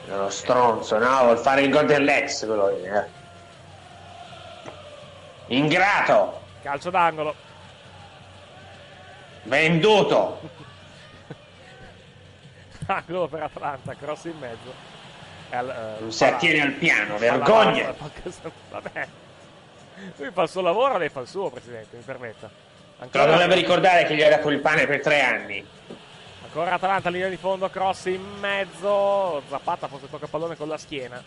È uno stronzo, no? Vuol fare il gol dell'ex quello lì, eh. Ingrato, Calcio d'angolo. venduto. Angolo per Atalanta, cross in mezzo. Al, eh, Non si attiene al piano, vergogna. Vabbè. Lui fa il suo lavoro, lei fa il suo, Presidente, mi permetta. Però dovrebbe ricordare che gli ha dato il pane per tre anni. Ancora Atalanta, linea di fondo, cross in mezzo. Zapata forse tocca il pallone con la schiena.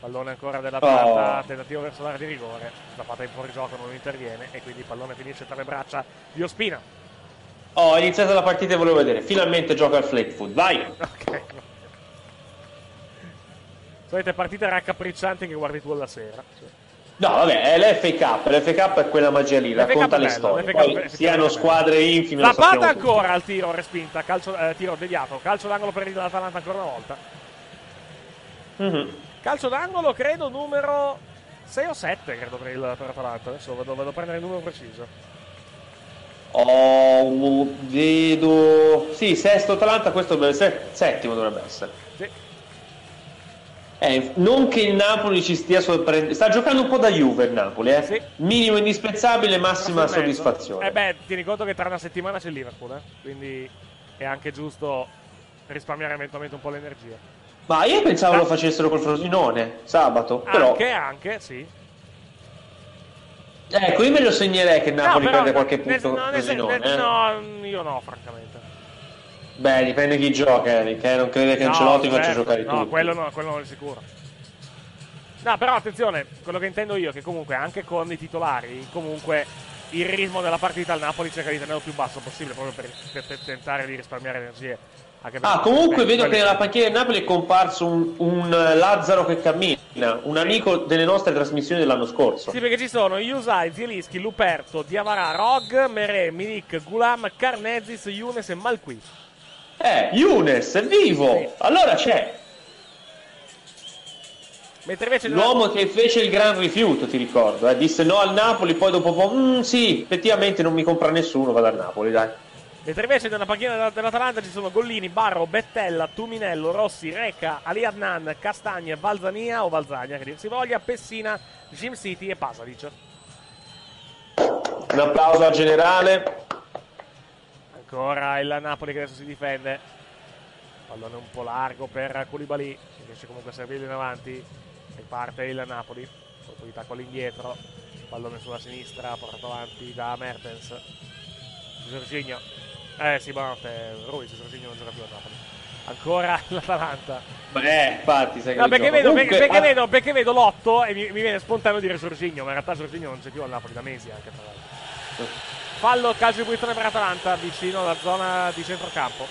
Pallone ancora dell'Atalanta, Oh. tentativo verso l'area di rigore. Zapata in fuorigioco, non interviene e quindi il pallone finisce tra le braccia di Ospina. Oh, è iniziata la partita e volevo vedere. Finalmente gioca al flat foot, vai. Ok. Solite partite raccapriccianti che guardi tu alla sera. No, vabbè, è l'FA Cup. L'FA Cup è quella magia lì, racconta le storie. Poi siano squadre infime, sappiamo tutti. ancora al tiro, respinta, calcio, eh, tiro deviato, calcio d'angolo per l'Atalanta ancora una volta. Mhm. Calcio d'angolo credo numero 6 o 7 credo per, il, per l'Atalanta, adesso vado, vado a prendere il numero preciso. Oh, vedo... Sì, sesto Atalanta, questo dovrebbe essere... Settimo dovrebbe essere. Sì. Eh, non che il Napoli ci stia sorprendendo. Sta giocando un po' da Juve il Napoli, eh? Minimo indispensabile, massima soddisfazione. Eh beh, tieni conto che tra una settimana c'è il Liverpool, eh? quindi è anche giusto risparmiare eventualmente un po' l'energia. Ma io pensavo lo facessero col Frosinone, sabato. Però... Anche, anche, sì. Ecco, io me lo segnerei che Napoli No, però- prende qualche punto no, nel sen- Frosinone. nel- eh. no, io no, francamente. Beh, dipende chi gioca, Eric, eh, Non crede che No, Ancelotti faccia certo, giocare No, tutti. quello no, quello non è sicuro. No, però attenzione, quello che intendo io è che comunque anche con i titolari, comunque il ritmo della partita il Napoli cerca di tenerlo più basso possibile proprio per, per- per tentare di risparmiare energie. Ah, comunque vedo che nella panchina del Napoli è comparso un, un Lazzaro che cammina, un amico delle nostre trasmissioni dell'anno scorso. Sì, perché ci sono Yusai, Zielinski, Luperto, Diavara, Rog, Mere, Milik, Gulam, Carnezis, Younes e Malqui. Eh, Younes, è vivo! Allora c'è! Mentre invece L'uomo che fece il gran rifiuto, ti ricordo, eh, disse no al Napoli, poi dopo un po', "Mm, sì, effettivamente non mi compra nessuno, vado al Napoli, dai. Mentre invece nella panchina della- dell'Atalanta ci sono Gollini, Barro, Bettella, Tuminello, Rossi, Reca, Ali Adnan, Castagne, Valzania o Valzania, che dir si voglia, Pessina, Jim City e Pasadic. Un applauso al generale. Ancora il Napoli che adesso si difende. Pallone un po' largo per Koulibaly, che riesce comunque a servirlo in avanti. E parte il Napoli. Colpo di tacco all'indietro. Pallone sulla sinistra, portato avanti da Mertens. Giorginio. Eh sì, buonanotte. Ruiz, Giorginio non gioca più a Napoli. Ancora l'Atalanta. Beh, infatti, sai che No, perché vedo, Comunque, perché, ah, vedo, perché vedo l'otto e mi, mi viene spontaneo dire Giorginio, ma in realtà Giorginio non c'è più al Napoli da mesi anche tra l'altro. Fallo, calcio di punizione per Atalanta, vicino alla zona di centrocampo.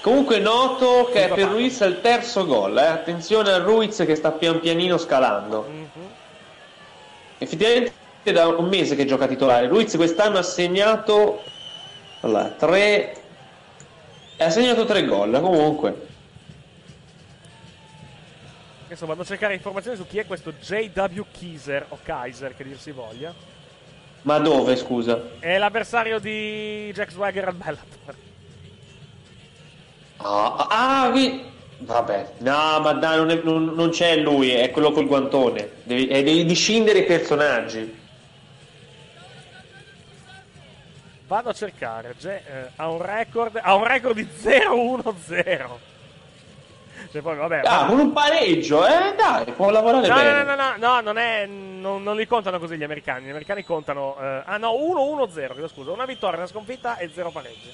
Comunque noto che per. Ruiz è il terzo gol, eh. attenzione a Ruiz che sta pian pianino scalando. Mhm. Effettivamente è da un mese che gioca titolare. Ruiz quest'anno ha segnato allora, tre ha segnato tre gol comunque. Adesso vado a cercare informazioni su chi è questo JW Kaiser o Kaiser che dir si voglia. Ma dove, scusa? È l'avversario di Jack Swagger al Bellator. Ah, ah, qui... Vabbè, no, ma dai, non, è- non- non c'è lui, è quello col guantone. Devi, devi discindere i personaggi. Vado a cercare. Ge- eh, ha un record. Ha un record di 0-1-0. Cioè, poi, vabbè, Ah, con un pareggio, eh, dai, può lavorare No, bene. no, no, no, no, non, è, non, non li contano così gli americani. Gli americani contano. eh, ah, no, 1-1-0, chiedo scusa. Una vittoria, una sconfitta e 0 pareggi.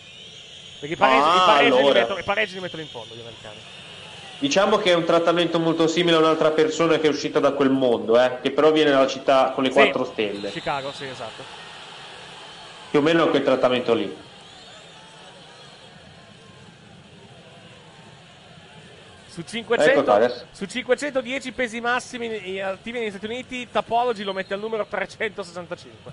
Perché i pareggi, Ah, i pareggi, li, allora. mettono, i pareggi li mettono in fondo gli americani. Diciamo che è un trattamento molto simile a un'altra persona che è uscita da quel mondo, eh, che però viene dalla città con le Sì. quattro stelle. Chicago, sì, esatto. Più o meno quel trattamento lì. Su Ecco 500, qua, adesso. su 510 pesi massimi attivi negli Stati Uniti, Tapology lo mette al numero 365.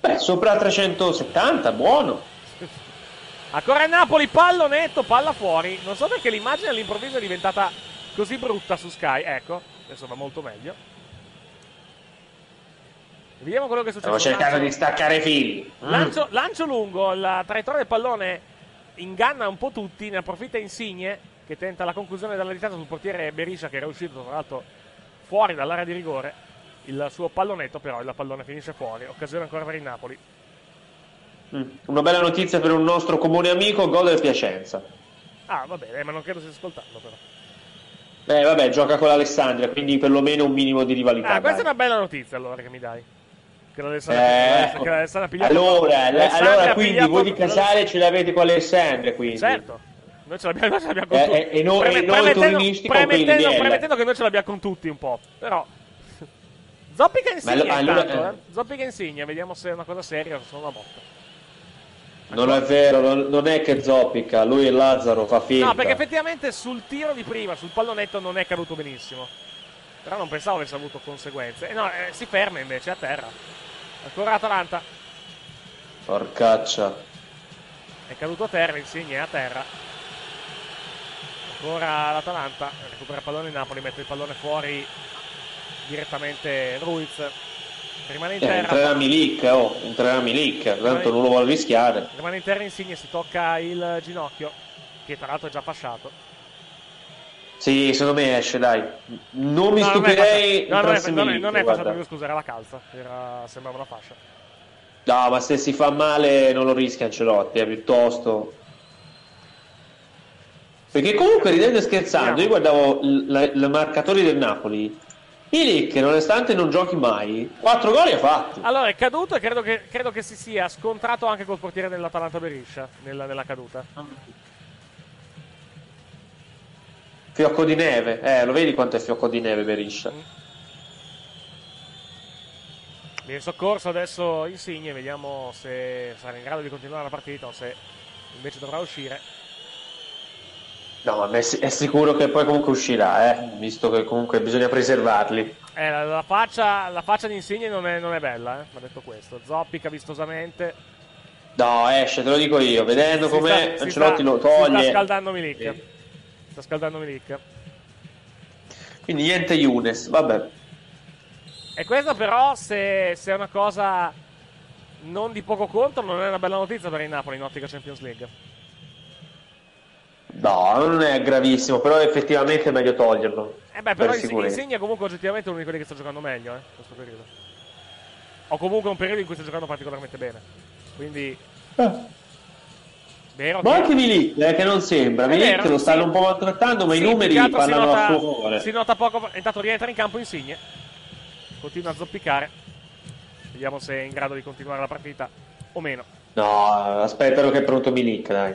Beh, sopra 370, buono. Ancora Napoli, pallo netto, palla fuori. Non so perché l'immagine all'improvviso è diventata così brutta su Sky. Ecco, adesso va molto meglio. Vediamo quello che è successo. Stiamo cercando Lancio- di staccare i fili. Mm. Lancio, lancio lungo, la traiettoria del pallone inganna un po' tutti, ne approfitta Insigne che tenta la conclusione dalla distanza sul portiere Beriscia che era uscito tra l'altro fuori dall'area di rigore. Il suo pallonetto però il pallone finisce fuori, occasione ancora per il Napoli. Mm. Una bella notizia per un nostro comune amico, gol del Piacenza. Ah, va bene, ma non credo stia ascoltando però. Beh, vabbè, gioca con l'Alessandria, quindi perlomeno un minimo di rivalità. Ah, questa è dai. una bella notizia allora che mi dai. Che l'Alessandria- Eh, ha pigliato- allora, allora quindi pigliato- voi di Casale ce l'avete con l'Alessandria, quindi. Certo. Noi ce l'abbiamo, ce l'abbiamo con Eh, tutti. eh, e noi- Preme- e noi premettendo- premettendo, premettendo che noi ce l'abbiamo con tutti un po'. Però. Zoppica insegna Ma allo- allora- intanto, eh. Zoppica insegna, vediamo se è una cosa seria o solo una botta. Non è vero, non, non è che zoppica, lui e Lazzaro fa finta. No, perché effettivamente sul tiro di prima, sul pallonetto, non è caduto benissimo. Però non pensavo avesse avuto conseguenze. E no, eh, si ferma invece a terra. Ancora Atalanta. Porcaccia. È caduto a terra, Insigne è a terra. Ancora l'Atalanta. Recupera il pallone Napoli, mette il pallone fuori direttamente Ruiz. Rimane in Eh, terra. entrerà Milik, oh, entrerà Milik, tanto non lo vuole rischiare. Rimane in terra Insigne, si tocca il ginocchio. Che tra l'altro è già fasciato. Sì, secondo me esce, dai. Non mi No, non è stupirei fascia- no, non è, non è, Milik, non è guarda. fasciato, scusa, era la calza. Era, sembrava una fascia. No, ma se si fa male non lo rischia Ancelotti, eh, piuttosto. Perché comunque ridendo e scherzando, io guardavo i marcatori del Napoli. Milik, nonostante non giochi mai, 4 gol ha fatti. Allora, è caduto e credo che, credo che si sia scontrato anche col portiere dell'Atalanta Beriscia nella, nella caduta. Fiocco di neve, eh, lo vedi quanto è fiocco di neve Beriscia? Viene soccorso adesso Insigne, vediamo se sarà in grado di continuare la partita o se invece dovrà uscire. No, ma è, si- è sicuro che poi comunque uscirà, eh, visto che comunque bisogna preservarli. Eh, la, la faccia, la faccia di Insigne non è, non è bella, eh, ha detto questo. Zoppica vistosamente. No, esce, te lo dico io, vedendo com'è, Ancelotti sta- lo Si sta toglie. scaldando Milik. Sì. Sta scaldando Milik. Quindi niente Younes, vabbè. E questa però, se, se è una cosa non di poco conto, non è una bella notizia per il Napoli in ottica Champions League. No, non è gravissimo, però effettivamente è meglio toglierlo. Eh beh, però. Insigne comunque oggettivamente è uno di quelli che sta giocando meglio, eh, in questo periodo. O comunque un periodo in cui sta giocando particolarmente bene. Quindi... Vero Ma che- anche Milik, eh, che non sembra. Milik lo stanno un po' maltrattando, ma Sì, i numeri parlano nota- a favore. Si nota poco, intanto rientra in campo Insigne. Continua a zoppicare. Vediamo se è in grado di continuare la partita o meno. No, aspettano che è pronto Milik, dai.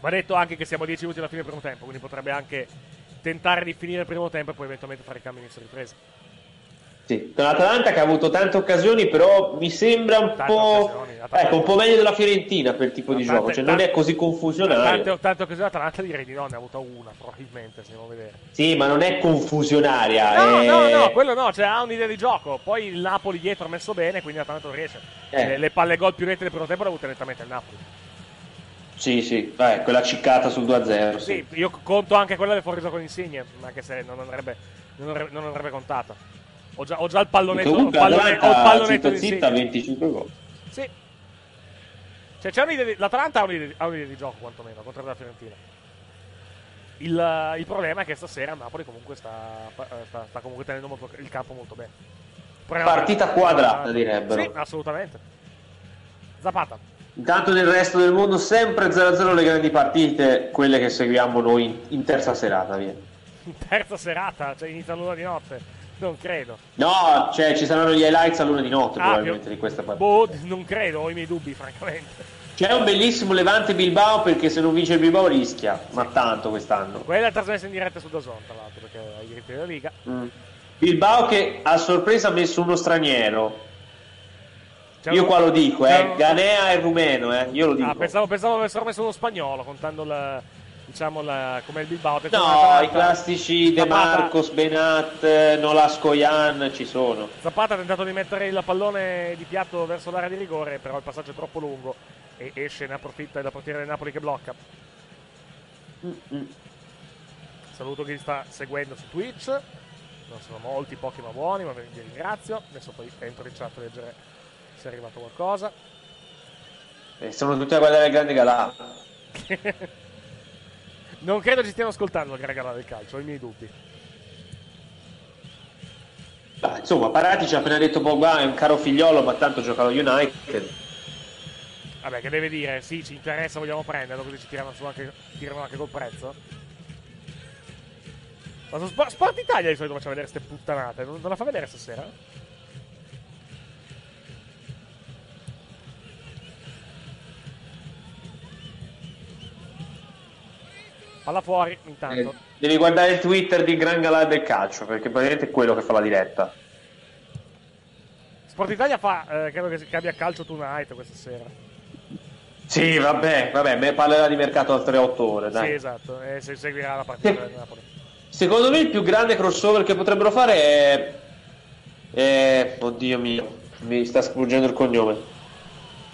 Va detto anche che siamo a 10 minuti alla fine del primo tempo, quindi potrebbe anche tentare di finire il primo tempo e poi eventualmente fare i cambi inizio ripresa. Sì. L'Atalanta che ha avuto tante occasioni, però mi sembra un po'. Ecco, un po' meglio della Fiorentina per tipo di Tante- gioco. Cioè, non tante- è così confusionario. Tante, tante occasioni Atalanta direi di no, ne ha avuta una probabilmente, se a vedere. Sì, ma non è confusionaria. No, è... no, no, quello no, cioè ha un'idea di gioco. Poi il Napoli dietro ha messo bene, quindi l'Atalanta non riesce. Eh. Le, le palle gol più nette del primo tempo le ha avute nettamente il Napoli. Sì, sì, Vabbè, quella ciccata sul 2-0. Sì. Sì, io conto anche quella del fuori gioco con Insigne, anche se non andrebbe, non andrebbe, non andrebbe contata. Ho già, ho già il pallonetto, ho il Comunque, pallone- ho il pallonetto zitta di zitta, Insigne. 25 gol. Sì. Cioè, c'è un'idea di- l'Atalanta ha un'idea, di- ha un'idea di gioco, quantomeno, contro la Fiorentina. Il, il problema è che stasera Napoli comunque sta, sta, sta comunque tenendo molto- il campo molto bene. Problema- Partita quadrata, direbbero. Sì, assolutamente. Zapata. Intanto nel resto del mondo sempre 0-0 le grandi partite, quelle che seguiamo noi in, in terza serata, via. Terza serata, cioè inizia l'una di notte. Non credo. No, cioè ci saranno gli highlights a luna di notte Ah, probabilmente più- di questa partita. Boh, non credo, ho i miei dubbi, francamente. C'è un bellissimo Levante Bilbao perché se non vince il Bilbao rischia, ma tanto quest'anno. Quella è trasmessa in diretta su Dazon, tra l'altro, perché ha i diritti della Liga. Mm. Bilbao che a sorpresa ha messo uno straniero. C'è Io un- qua lo dico, eh. Ganea è rumeno, eh. Io lo dico. Ah, pensavo, pensavo avessero messo uno spagnolo, contando la, diciamo la, come il Bilbao. No, l'Atalanta- i classici De Zapata- Marcos, Benat, Nolascoyan ci sono. Zapata ha tentato di mettere il pallone di piatto verso l'area di rigore, però il passaggio è troppo lungo e esce, ne approfitta il portiere del Napoli che blocca. Saluto chi sta seguendo su Twitch. Non sono molti, pochi ma buoni, ma vi vi ringrazio. Adesso poi entro in chat a leggere se è arrivato qualcosa. E sono tutti a guardare il grande galà. Non credo ci stiano ascoltando il Gregala del calcio, ho i miei dubbi. Ah, insomma, Parati ci ha appena detto Pogba è un caro figliolo, ma tanto gioca allo United. Vabbè, che deve dire? Sì, ci interessa, vogliamo prenderlo, così ci tirano su anche, tirano anche col prezzo. Ma su Sport, Sport Italia di solito faccia vedere queste puttanate, non, non la fa vedere stasera? Palla fuori, intanto. Eh, devi guardare il Twitter di Gran Galà del calcio, perché praticamente è quello che fa la diretta. Sport Italia fa, eh, credo che, che abbia calcio tonight questa sera. Sì, vabbè, vabbè, parlerà di mercato altre 8 ore, dai. Sì, esatto, e se seguirà la partita del Napoli. Secondo me il più grande crossover che potrebbero fare è... è... Oddio mio, mi sta sfuggendo il cognome.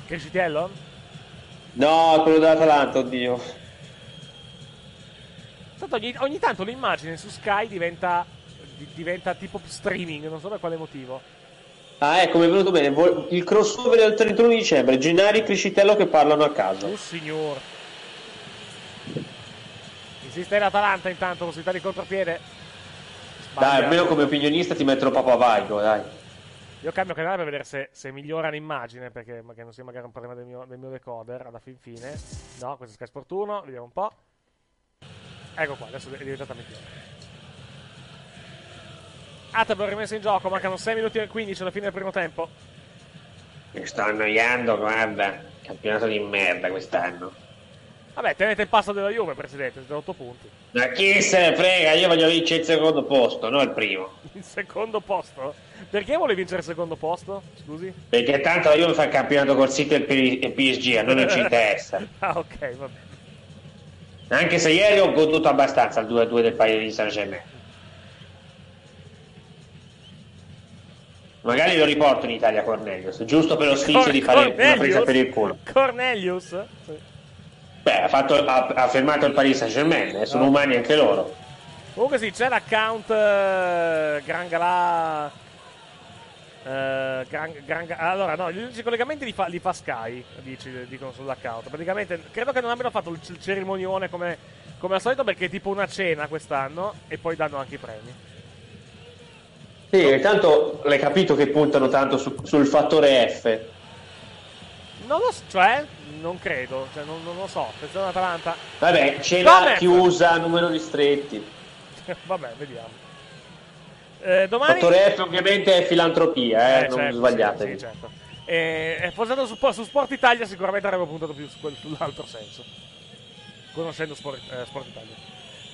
Crescitiello? No, quello dell'Atalanta, oddio. Tanto ogni, ogni tanto l'immagine su Sky diventa, di- diventa tipo streaming, non so per quale motivo. Ah, ecco, mi è venuto bene. Il crossover del 31 dicembre, Gennari e Criscitello che parlano a caso. Oh signor. Insiste l'Atalanta intanto, possibilità di contropiede. Dai, Sbaglia. almeno come opinionista ti mettono Papa Vaigo, dai. Io cambio canale per vedere se, se migliora l'immagine, perché perché non sia magari un problema del mio, del mio decoder alla fin fine. No, questo è Sky Sport 1, vediamo un po'. Ecco qua, adesso è diventata migliore. Attenborough rimesso in gioco, mancano 6 minuti e 15 alla fine del primo tempo. Mi sto annoiando, guarda. Campionato di merda quest'anno. Vabbè, tenete il passo della Juve, presidente, siete a 8 punti. Ma chi se ne frega? Io voglio vincere il secondo posto, non il primo. Il secondo posto? Perché vuole vincere il secondo posto? Scusi? Perché tanto la Juve fa il campionato col City e il PSG, a noi non ci interessa. ah, ok, va bene. Anche se ieri ho goduto abbastanza al 2-2 del Paese di San Germain. Magari lo riporto in Italia Cornelius, giusto per lo sfizio di fare una presa Cornelius? per il culo. Cornelius? Sì. Beh, ha, fatto- ha- ha fermato il Paris Saint Germain, eh, sono umani anche loro. Comunque sì, c'è l'account eh, Gran Galà. Eh, Gran, Gran allora, no, gli unici collegamenti li fa, li fa Sky, dici- dicono sull'account. Praticamente, credo che non abbiano fatto il c- cerimonione come, come al solito, perché è tipo una cena quest'anno e poi danno anche i premi. Sì, intanto l'hai capito che puntano tanto su- sul fattore F. Non lo so, cioè, non credo, cioè, non, non lo so. Attenzione Atalanta. Vabbè, cena Gomez! chiusa, numero ristretti. Vabbè, vediamo. Eh, domani. Fattore F ovviamente è filantropia, eh, Eh, non certo, sbagliatevi. sì, sì, certo. Eh, fosse su, su Sport Italia sicuramente avrebbe puntato più su quel- sull'altro senso. Conoscendo Sport, eh, Sport Italia.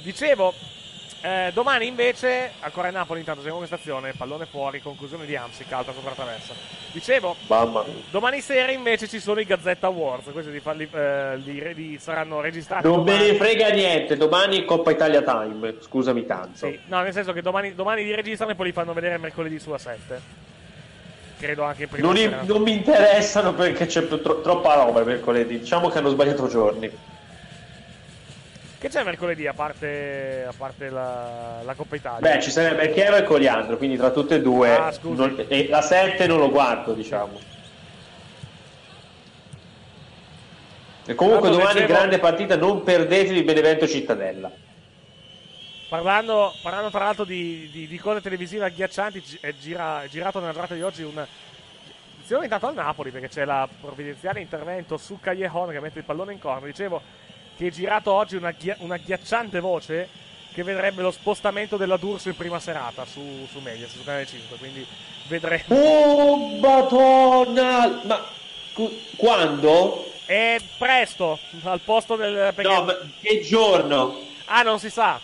Dicevo, eh, domani invece, ancora in Napoli intanto seconda stazione, pallone fuori, conclusione di Amsic, alta contro traversa. Dicevo, Mamma domani sera invece ci sono i Gazzetta Awards, questi di, falli- eh, di- di- saranno registrati Non me domani. ne frega niente, domani Coppa Italia Time, scusami tanto. Sì, no, nel senso che domani, domani li registrano e poi li fanno vedere mercoledì su A7. credo anche in prima Non, non mi interessano perché c'è tro- troppa roba mercoledì. Diciamo che hanno sbagliato giorni. Che c'è mercoledì a parte, a parte la, la Coppa Italia? Beh, ci sarebbe Chievo e Coliandro, quindi tra tutte e due. Ah, non- e la 7 non lo guardo, diciamo. E comunque Tanto domani leggevo- grande partita, non perdetevi Benevento Cittadella. Parlando, parlando tra l'altro di, di- di cose televisive agghiaccianti, è, gira- è girato nella giornata di oggi un. Attenzione intanto al Napoli perché c'è la provvidenziale intervento su Callejon che mette il pallone in corner. Dicevo che è girato oggi una, ghia- una agghiacciante voce che vedrebbe lo spostamento della D'Urso in prima serata su, su Medias, su Canale 5. Quindi vedremo. Oh, madonna! Ma quando? È presto, al posto del. perché- No, ma che giorno? Ah, non si sa.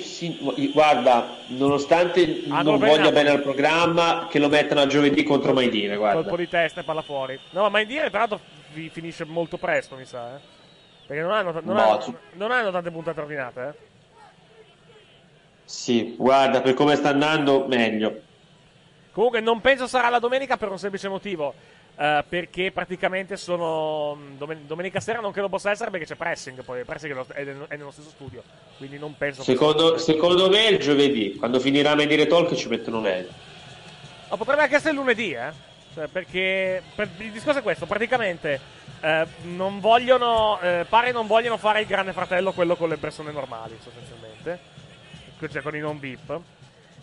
Sì, guarda, nonostante Hanno non ben voglia bene al programma, che lo mettano a giovedì contro Mai Dire, guarda. colpo di testa e palla fuori. No, ma in dire tra l'altro fi- finisce molto presto, mi sa, eh. Perché non hanno, non No, hanno- tu- non hanno tante puntate ordinate, eh. Sì, guarda, per come sta andando, meglio. Comunque non penso sarà la domenica per un semplice motivo. eh, perché praticamente sono. mh, domen- domenica sera non credo possa essere perché c'è pressing. Poi il pressing è, nel- è nello stesso studio. Quindi non penso. Secondo, secondo me il giovedì, quando finirà Mai Dire Talk ci mettono meglio. Ma potrebbe anche essere lunedì, eh? Cioè, perché per- il discorso è questo: praticamente eh, non vogliono. eh, pare non vogliono fare il grande fratello quello con le persone normali, sostanzialmente. Cioè con i non VIP.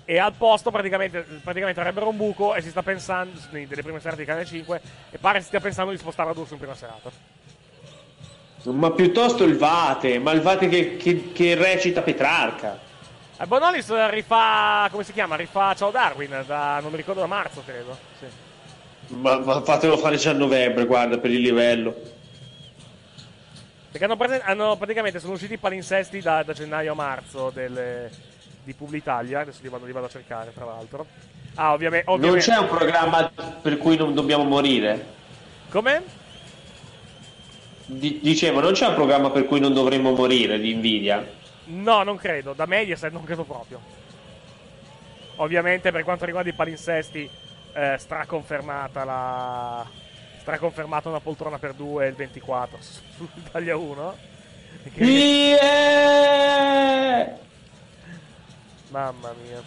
E al posto praticamente, praticamente avrebbero un buco e si sta pensando, delle prime serate di Canale 5, e pare si stia pensando di spostare la D'Urso in prima serata. Ma piuttosto il Vate, ma il Vate che, che- che recita Petrarca. E Bonolis rifà, come si chiama? Rifà Ciao Darwin, da, non mi ricordo da marzo credo. Sì. Ma, ma fatelo fare già a novembre, guarda, per il livello. Perché hanno, hanno praticamente sono usciti i palinsesti da, da gennaio a marzo delle- di Publitalia. Adesso li vado, li vado a cercare, tra l'altro. Ah, ovviame- Non ovviamente. c'è un programma per cui non dobbiamo morire? Come? Di- dicevo, non c'è un programma per cui non dovremmo morire di invidia? No, non credo. Da Mediaset non credo proprio. Ovviamente, per quanto riguarda i palinsesti, eh, straconfermata la. Straconfermata una poltrona per due il 24 su su Italia 1. Che- Yeah! Mamma mia.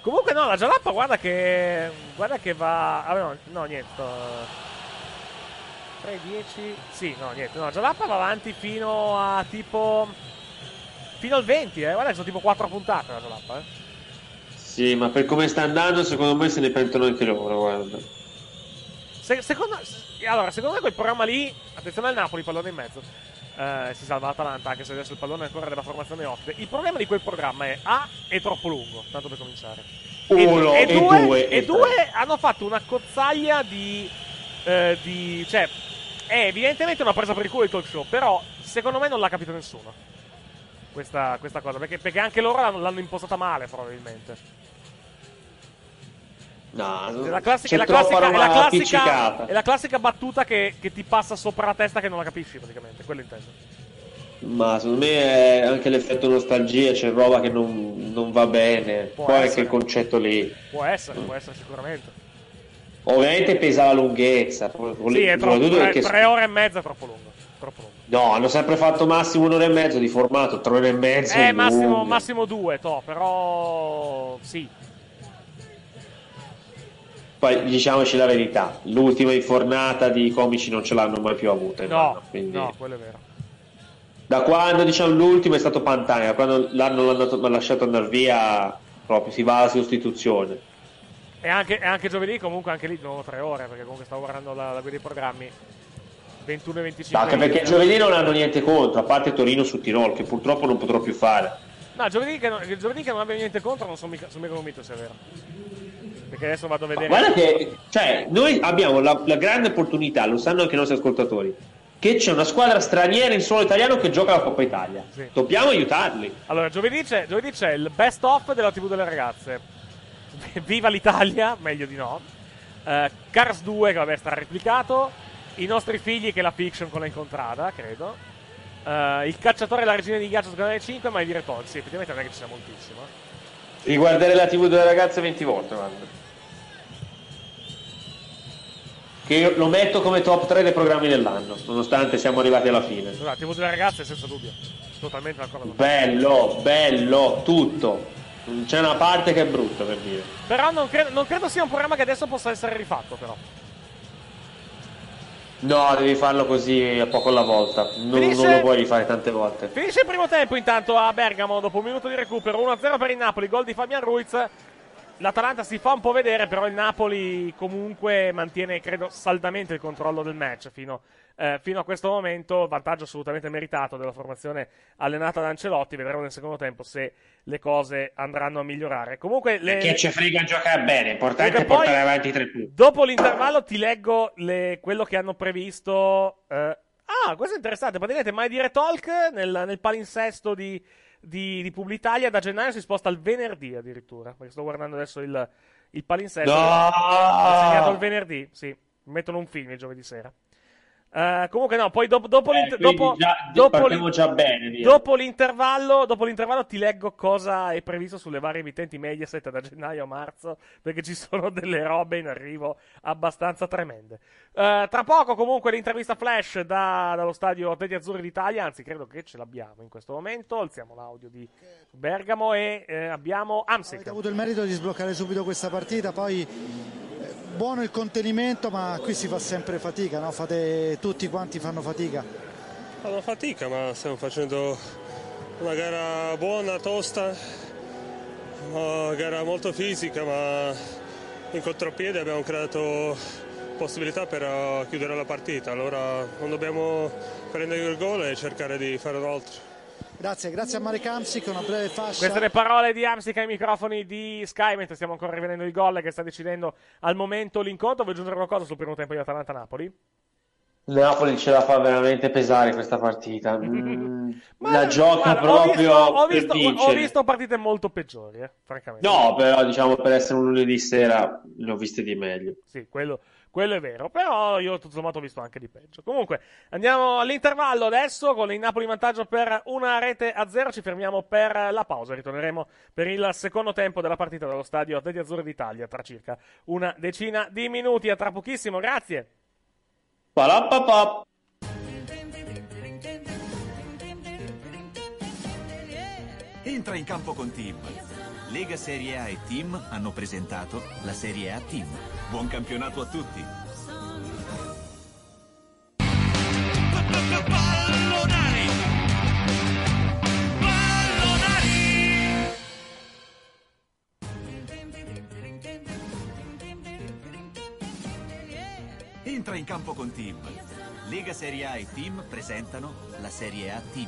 Comunque no, la Jalappa guarda che. Guarda che va. Ah, no, no, niente. sto- 3, 10. Sì, no, niente. No, Jalappa va avanti fino a tipo. Fino al 20, eh. Guarda sono tipo 4 puntate la Jalappa, eh. Sì, ma per come sta andando, secondo me se ne pentono anche loro, guarda. Se- secondo, se- allora, secondo me quel programma lì. Attenzione al Napoli, pallone in mezzo. Eh, si salva l'Atalanta, anche se adesso il pallone è ancora della formazione ospite. Il problema di quel programma è A, è troppo lungo, tanto per cominciare. Uno, e due, e e due tre. hanno fatto una cozzaglia di. eh, di cioè, è evidentemente una presa per il culo il talk show, però secondo me non l'ha capito nessuno. Questa, questa cosa, perché, perché anche loro l'hanno, l'hanno impostata male, probabilmente. No, È la classica, è la classica, è la classica, è la classica battuta che, che ti passa sopra la testa che non la capisci, praticamente. Quello intendo. Ma secondo me è anche l'effetto nostalgia, c'è roba che non, non va bene. Può Poi è essere. che il concetto lì. Può essere, può essere sicuramente. Ovviamente pesa la lunghezza. Sì, è troppo, tre, perché- tre ore e mezza è troppo lungo. Troppo lungo. No, hanno sempre fatto massimo un'ora e mezzo di formato, tre ore e mezzo. Eh, massimo, massimo due, to, però. Sì. Poi diciamoci la verità, l'ultima infornata di comici non ce l'hanno mai più avuta. No, quindi- no, quello è vero. Da quando diciamo l'ultimo è stato Pantania, quando l'hanno andato- lasciato andare via, proprio si va alla sostituzione. E anche, e anche giovedì, comunque, anche lì di nuovo tre ore, perché comunque stavo guardando la, la guida dei programmi. 21 e 25. No, anche perché giovedì non hanno niente contro, a parte Torino su Tirol, che purtroppo non potrò più fare. No, giovedì che, non- giovedì che non abbia niente contro, non sono mica, sono mica convinto sia vero. Perché adesso vado a vedere. Guarda che, cioè, noi abbiamo la, la grande opportunità, lo sanno anche i nostri ascoltatori, che c'è una squadra straniera in suolo italiano che gioca la Coppa Italia. Sì. Dobbiamo aiutarli. Allora, giovedì c'è, giovedì c'è il best of della TV delle ragazze. Viva l'Italia, meglio di no. Eh, Cars 2 che vabbè sarà replicato. I nostri figli che è la fiction con la incontrada, credo. eh, il cacciatore e la regina di ghiaccio su canale 5, ma è dire. Sì, effettivamente non è che ci sia moltissimo. eh. Riguardare la TV delle ragazze 20 volte, guarda. Che lo metto come top 3 dei programmi dell'anno, nonostante siamo arrivati alla fine. Scusate, TV delle ragazze senza dubbio. Totalmente d'accordo. Bello, bello, tutto. C'è una parte che è brutta per dire. Però non credo, non credo sia un programma che adesso possa essere rifatto, però. No, devi farlo così a poco alla volta. Non, non lo puoi rifare tante volte. Finisce il primo tempo intanto a Bergamo dopo un minuto di recupero 1-0 per il Napoli, gol di Fabian Ruiz. L'Atalanta si fa un po' vedere, però il Napoli comunque mantiene, credo, saldamente il controllo del match fino, eh, fino a questo momento. Vantaggio assolutamente meritato della formazione allenata da Ancelotti. Vedremo nel secondo tempo se le cose andranno a migliorare. Comunque, le... Che ci frega giocare bene, l'importante è Perché poi- portare avanti i tre punti. Dopo l'intervallo ti leggo le- quello che hanno previsto. eh, Ah, questo è interessante. Praticamente mai dire talk nel, nel palinsesto di, di, di Publitalia da gennaio si sposta al venerdì addirittura. Perché sto guardando adesso il, il palinsesto. No! È segnato il venerdì, sì. Mettono un film il giovedì sera. Eh, comunque no, poi dopo, dopo, Eh, dopo- già- dopo l'in- già bene, dopo l'intervallo, dopo l'intervallo ti leggo cosa è previsto sulle varie emittenti Mediaset da gennaio a marzo, perché ci sono delle robe in arrivo abbastanza tremende. Eh, tra poco comunque l'intervista flash da- dallo stadio Atleti Azzurri d'Italia, anzi credo che ce l'abbiamo in questo momento, alziamo l'audio di Bergamo e eh, abbiamo Amsic. Avete avuto il merito di sbloccare subito questa partita, poi eh, buono il contenimento, ma qui si fa sempre fatica, no? Fate, tutti quanti fanno fatica. Fanno fatica, ma stiamo facendo una gara buona, tosta, una gara molto fisica, ma in contropiede abbiamo creato possibilità per eh, chiudere la partita. Allora non dobbiamo prendere il gol e cercare di fare un altro. Grazie, grazie a Marek Amsic, una breve fascia. Queste le parole di Amsic ai microfoni di Sky, mentre stiamo ancora rivedendo il gol che sta decidendo al momento l'incontro. Vuoi aggiungere qualcosa sul primo tempo di Atalanta-Napoli? Il Napoli ce la fa veramente pesare questa partita. Mm, la gioca Guarda, ho proprio visto, ho per visto- ho visto partite molto peggiori, eh, francamente. No, però diciamo per essere un lunedì sera ne ho viste di meglio. Sì, quello, quello è vero. Però io tutto sommato ho visto anche di peggio. Comunque, andiamo all'intervallo adesso con il Napoli in vantaggio per una rete a zero. Ci fermiamo per la pausa. Ritorneremo per il secondo tempo della partita dallo stadio Atleti Azzurri d'Italia tra circa una decina di minuti. A tra pochissimo, grazie. Palapapap. Entra in campo con Team. Lega Serie A e Team hanno presentato la Serie A Team. Buon campionato a tutti. Entra in campo con Team. Lega Serie A e Team presentano la Serie A Team.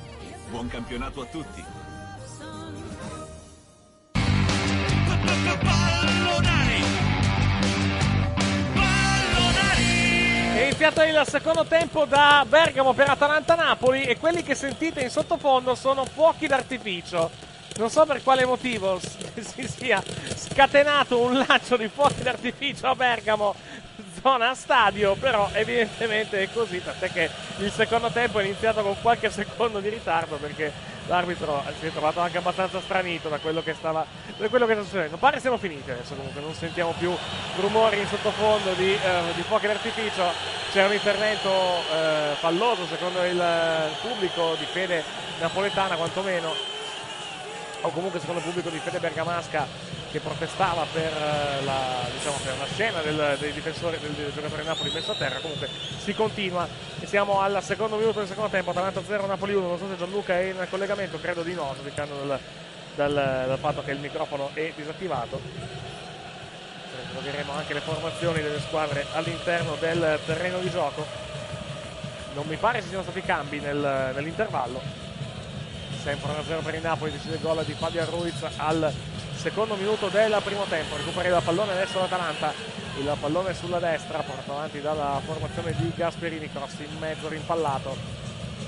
Buon campionato a tutti. Pallonari! Pallonari! È iniziato il secondo tempo da Bergamo per Atalanta-Napoli e quelli che sentite in sottofondo sono fuochi d'artificio. Non so per quale motivo si sia scatenato un lancio di fuochi d'artificio a Bergamo, zona stadio, però evidentemente è così, tant'è che il secondo tempo è iniziato con qualche secondo di ritardo perché l'arbitro si è trovato anche abbastanza stranito da quello che stava da quello che sta succedendo. Pare siamo finiti adesso comunque, non sentiamo più rumori in sottofondo di, eh, di fuochi d'artificio. C'è un intervento eh, falloso secondo il eh, pubblico di fede napoletana quantomeno o comunque secondo il pubblico di Fede Bergamasca che protestava per, eh, la, diciamo, per la scena del, del, del giocatore Napoli messo a terra comunque si continua. E siamo al secondo minuto del secondo tempo Atalanta 0 Napoli 1 non so se Gianluca è in collegamento credo di no giudicando dal, dal, dal fatto che il microfono è disattivato. Troveremo anche le formazioni delle squadre all'interno del terreno di gioco. Non mi pare ci siano stati cambi nel- nell'intervallo sempre 1-0 per il Napoli decide il gol di Fabio Ruiz al secondo minuto del primo tempo. Recupera il pallone adesso l'Atalanta. Il pallone sulla destra portato avanti dalla formazione di Gasperini cross in mezzo rimpallato.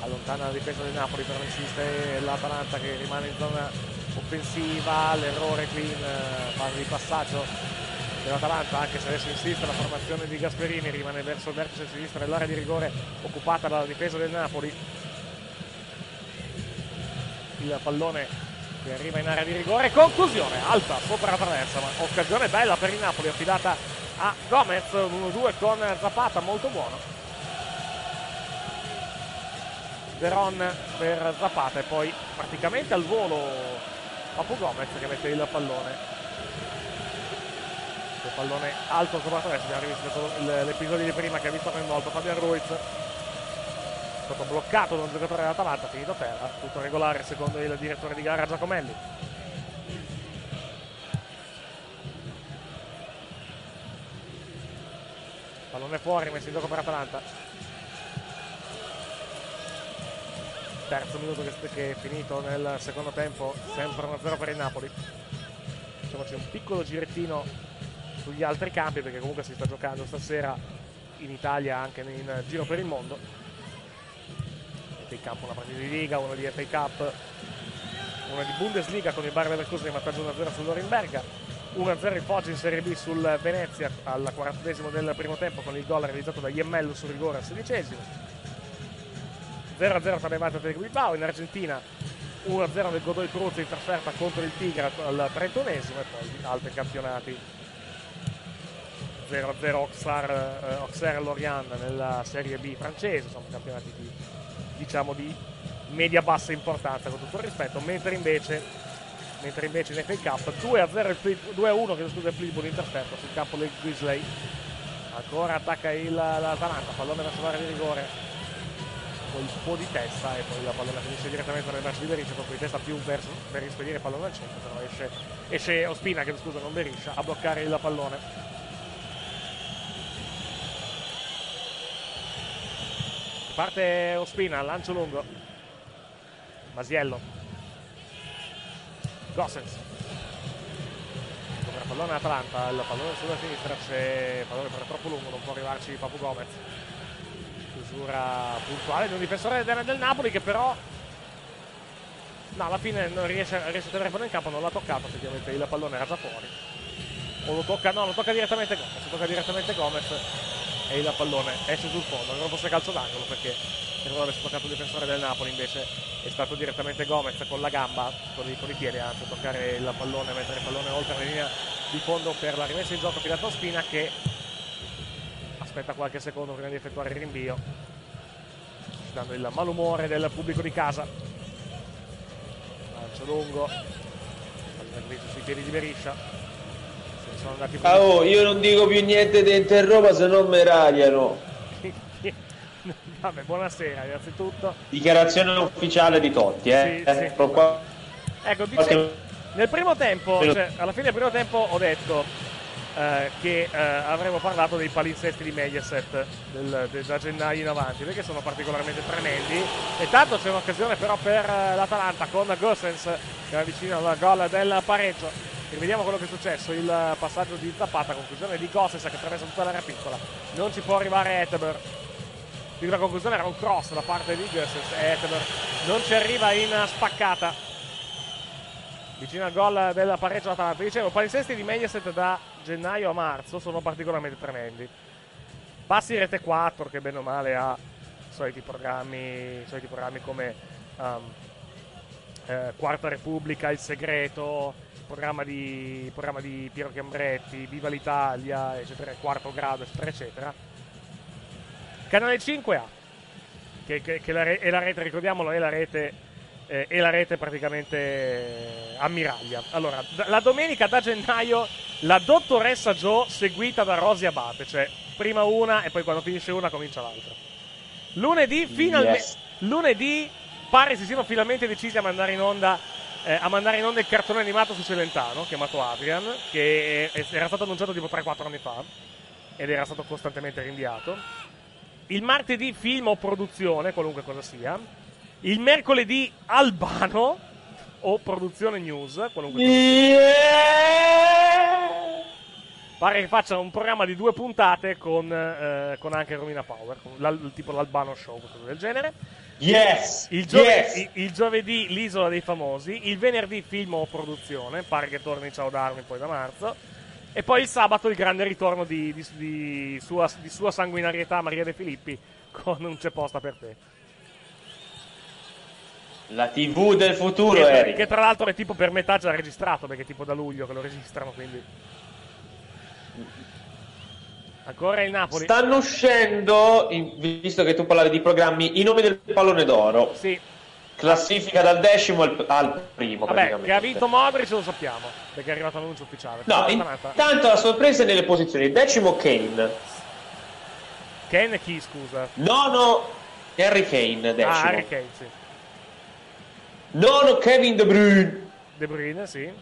Allontana la difesa del Napoli però insiste l'Atalanta che rimane in zona offensiva. L'errore qui in eh, fase di passaggio dell'Atalanta anche se adesso insiste la formazione di Gasperini rimane verso il vertice sinistro dell'area di rigore occupata dalla difesa del Napoli il pallone che arriva in area di rigore, conclusione alta sopra la traversa, ma occasione bella per il Napoli affidata a Gomez, 1-2 con Zapata, molto buono. Veron per Zapata e poi praticamente al volo Papu Gomez che mette il pallone. Il pallone alto sopra la traversa, abbiamo rivisto l'episodio di prima che ha visto coinvolto Fabian Ruiz. Stato bloccato da un giocatore dell'Atalanta, finito a terra, tutto regolare secondo il direttore di gara Giacomelli. Pallone fuori, messo in gioco per Atalanta. Terzo minuto che è finito nel secondo tempo, sempre 1-0 per il Napoli. Facciamoci un piccolo girettino sugli altri campi perché comunque si sta giocando stasera in Italia anche in giro per il mondo. FA Cup, una partita di Liga, una di FA Cup, una di Bundesliga con il Bayer Leverkusen in vantaggio 1-0 sull'Orimberga, 1-0 il Foggia in Serie B sul Venezia al 40 del primo tempo con il gol realizzato da Iemmello sul rigore al sedicesimo. 0-0 tra Levante e Atletico Bilbao in Argentina 1-0 del Godoy Cruz in trasferta contro il Tigre al 31esimo e poi altri campionati 0-0 Auxerre, eh, Auxerre Lorient nella Serie B francese, sono campionati di, diciamo di media-bassa importanza con tutto il rispetto, mentre invece, mentre invece in FA Cup 2-0 il Fleet- 2-1 che scusa il Fleetwood in trasferta sul campo del Grizzly. Ancora attacca il, l'Atalanta, pallone verso l'area di rigore. Colpo di testa e poi la pallone finisce direttamente nel verso di Beriscia, colpo di testa più verso per rispedire il pallone al centro, però esce, esce Ospina che scusa non Beriscia a bloccare il pallone. Parte Ospina, lancio lungo. Masiello. Gossens. Il pallone Atalanta, il pallone sulla sinistra, c'è il pallone per troppo lungo, non può arrivarci Papu Gomez. Chiusura puntuale di un difensore del, del Napoli che però No, alla fine non riesce, riesce a tenere pallone in campo, non l'ha toccato, effettivamente il pallone era già fuori. O lo tocca, no, lo tocca direttamente Gomez, lo tocca direttamente Gomez e il pallone esce sul fondo, non fosse calcio d'angolo perché se non avesse toccato il difensore del Napoli invece è stato direttamente Gomez con la gamba, con i, con i piedi anzi, a toccare il pallone, mettere il pallone oltre la linea di fondo per la rimessa in gioco Filato Spina che aspetta qualche secondo prima di effettuare il rinvio, dando il malumore del pubblico di casa. Lancio lungo, servizio sui piedi di Beriscia. Sono andati Ah, oh, io non dico più niente di Interroba se non mi radiano. Vabbè, buonasera innanzitutto. Dichiarazione ufficiale di Totti, eh. Sì, sì. Ecco qua. Ecco, dice- nel primo tempo, cioè, alla fine del primo tempo ho detto eh, che eh, avremmo parlato dei palinsesti di Mediaset del- de- da gennaio in avanti, perché sono particolarmente tremendi. E tanto c'è un'occasione però per eh, l'Atalanta con Gossens che è vicino al gol del pareggio. E vediamo quello che è successo, il passaggio di Zapata, conclusione di Gossens che attraversa tutta l'area piccola. Non ci può arrivare Eteber. La conclusione era un cross da parte di Gossens e Eteber non ci arriva in spaccata vicino al gol del pareggio Atalanta. Dicevo, palinsesti di Mediaset da gennaio a marzo sono particolarmente tremendi. Passi rete 4 che bene o male ha soliti programmi, soliti programmi come um, eh, Quarta Repubblica, Il Segreto, programma di, programma di Piero Chiambretti, Viva l'Italia, eccetera, Quarto Grado, eccetera, eccetera. Canale 5A, che, che- che la re- è la rete, ricordiamolo, è la rete, eh, è la rete praticamente eh, ammiraglia. Allora, d- la domenica da gennaio la dottoressa Joe seguita da Rosy Abate, cioè prima una e poi quando finisce una comincia l'altra. Lunedì, finalmente, Yes. lunedì pare si siano finalmente decisi a mandare in onda eh, a mandare in onda il cartone animato su Celentano, chiamato Adrian, che è- era stato annunciato tipo 3-4 anni fa ed era stato costantemente rinviato. Il martedì film o produzione, qualunque cosa sia. Il mercoledì Albano o produzione news, qualunque cosa sia. Pare che faccia un programma di due puntate con, eh, con anche Romina Power, l'al- tipo l'Albano Show, qualcosa del genere. Yes! Il, giove- yes! il- il giovedì l'isola dei famosi, il venerdì film o produzione, pare che torni Ciao Darwin poi da marzo, e poi il sabato il grande ritorno di, di- di sua, di sua sanguinarietà Maria De Filippi con un c'è posta per te. La TV del futuro, che, Eric. che tra l'altro è tipo per metà già registrato, perché è tipo da luglio che lo registrano, quindi... Ancora il Napoli. Stanno uscendo, visto che tu parlavi di programmi, i nomi del pallone d'oro. Sì. Classifica dal decimo al, al primo, Vabbè, praticamente. che ha vinto Modric lo sappiamo, perché è arrivato l'annuncio ufficiale. No, intanto la sorpresa è nelle posizioni. Decimo Kane. Kane e chi, scusa? Nono Harry Kane, decimo. Ah, Harry Kane, sì. Nono Kevin De Bruyne. De Bruyne, sì.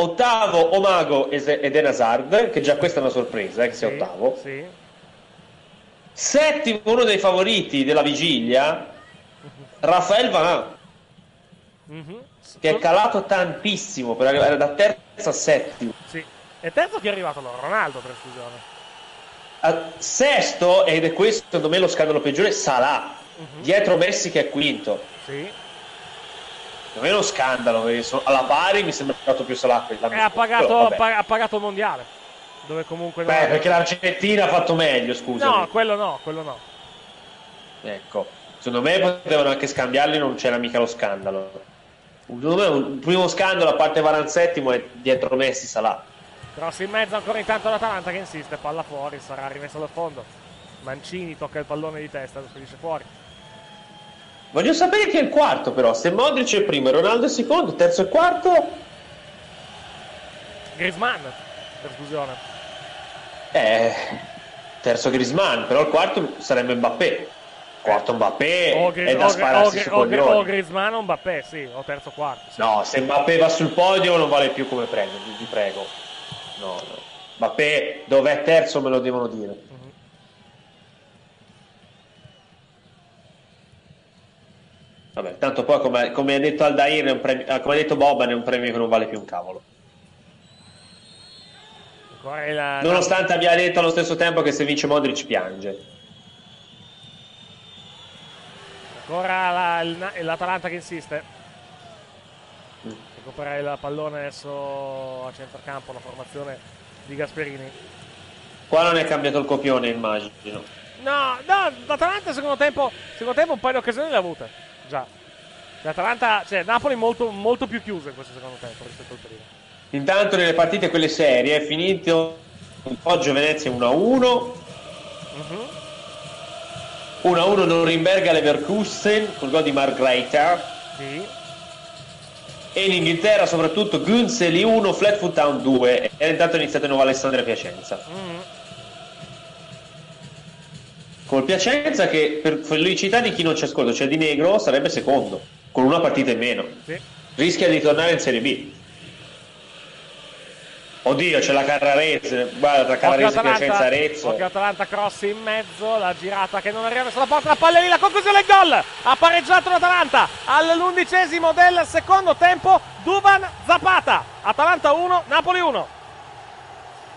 Ottavo Omago e ed Eden Hazard, che già questa è una sorpresa, eh, che sia ottavo. Sì. Settimo, uno dei favoriti della vigilia, Rafael Varane, Mhm. che è calato tantissimo per arrivare da terzo a settimo. Sì. E terzo chi è arrivato? No, Ronaldo per esclusione. A sesto, ed è questo secondo me lo scandalo peggiore, Salah, dietro Messi che è quinto. Sì. Non è uno scandalo, alla pari mi sembra stato più Salah quell'anno E ha pagato, ha pagato il mondiale. Dove comunque non Beh, aveva- perché l'Argentina ha fatto meglio, scusa. No, quello no, quello no. Ecco, secondo me potevano anche scambiarli, non c'era mica lo scandalo. Secondo me un primo scandalo a parte Varan settimo è dietro Messi Salah. Cross in mezzo ancora intanto l'Atalanta che insiste, palla fuori, sarà rimesso dal fondo. Mancini tocca il pallone di testa, lo spedisce fuori. Voglio sapere chi è il quarto però, se Modric è il primo e Ronaldo è il secondo, terzo e quarto, Griezmann, per esclusione. eh, terzo Griezmann, però il quarto sarebbe Mbappé. Quarto Mbappé O, Gri- è da spararsi o- Griezmann o Mbappé, sì, o terzo quarto. sì. No, se Mbappé va sul podio non vale più come premio, vi prego. No, no. Mbappé dov'è terzo me lo devono dire. Vabbè, tanto poi come, come ha detto Aldair, è un premio, eh, come ha detto Boban, è un premio che non vale più un cavolo. Il- Nonostante abbia detto allo stesso tempo che se vince Modric piange. Ancora la- il- l'Atalanta che insiste. Recupera il pallone adesso a centrocampo, la formazione di Gasperini. Qua non è cambiato il copione, immagino. No, no, l'Atalanta secondo tempo, secondo tempo un paio di occasioni le ha avute. Già. L'Atalanta, cioè Napoli molto, molto più chiuso in questo secondo tempo rispetto al primo. Intanto nelle partite quelle serie è finito Poggio Venezia 1-1. 1-1 Norimberga Leverkusen col gol di Margreiter. Sì. E in Inghilterra soprattutto Gunseli 1, Flatfoot Town 2. E intanto è iniziato il nuovo Alessandria Piacenza. Mhm. Col Piacenza che per felicità di chi non ci ascolta, cioè di Negro, sarebbe secondo, con una partita in meno. Sì. Rischia di tornare in Serie B. Oddio, c'è la Carrarese, guarda tra Carrarese Piacenza Arezzo. occhio Atalanta cross in mezzo, la girata che non arriva verso la porta, la palla lì, la conclusione gol! Ha pareggiato l'Atalanta all'undicesimo del secondo tempo, Duvan Zapata, Atalanta 1, Napoli 1.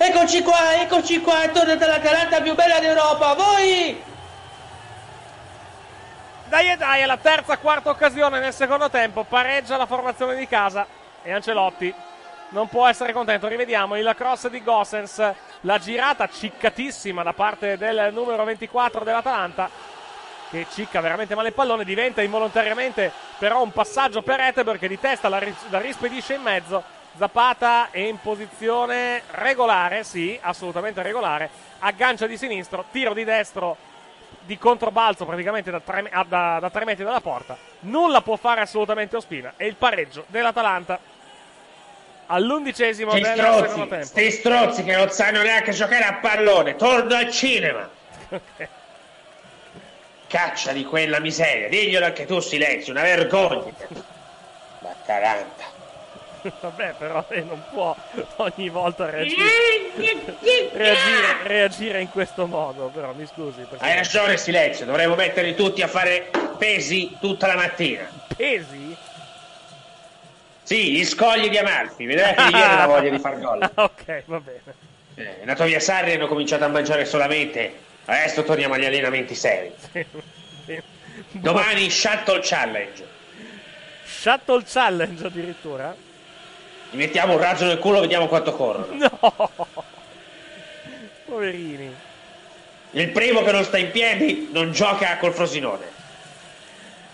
Eccoci qua, eccoci qua, è tornata l'Atalanta più bella d'Europa, voi! Dai e dai, è la terza quarta occasione nel secondo tempo, pareggia la formazione di casa e Ancelotti non può essere contento. Rivediamo il cross di Gossens, la girata ciccatissima da parte del numero 24 dell'Atalanta che cicca veramente male il pallone, diventa involontariamente però un passaggio per Etebor che di testa la, ris- la rispedisce in mezzo. Zappata è in posizione regolare, sì, assolutamente regolare. Aggancia di sinistro, tiro di destro di controbalzo praticamente da tre, ah, da- da tre metri dalla porta. Nulla può fare assolutamente Ospina. E il pareggio dell'Atalanta all'undicesimo Sti del secondo strozzi, tempo. sti strozzi che non sanno neanche giocare a pallone, torno al cinema. Caccia di quella miseria, diglielo anche tu silenzio, una vergogna. L'Atalanta. Vabbè, però lei non può ogni volta reagire, reagire, reagire in questo modo. Però mi scusi. Hai ragione, silenzio, dovremmo metterli tutti a fare pesi tutta la mattina. Pesi? Sì, gli scogli di Amalfi, vedrai che gli viene la voglia di far gol. Ah, ok, va bene. Eh, è andato via Sarri e hanno cominciato a mangiare solamente. Adesso torniamo agli allenamenti seri. Domani Shuttle Challenge. Shuttle Challenge addirittura? Gli mettiamo un raggio nel culo, vediamo quanto corrono. No! Poverini. Il primo che non sta in piedi non gioca col Frosinone.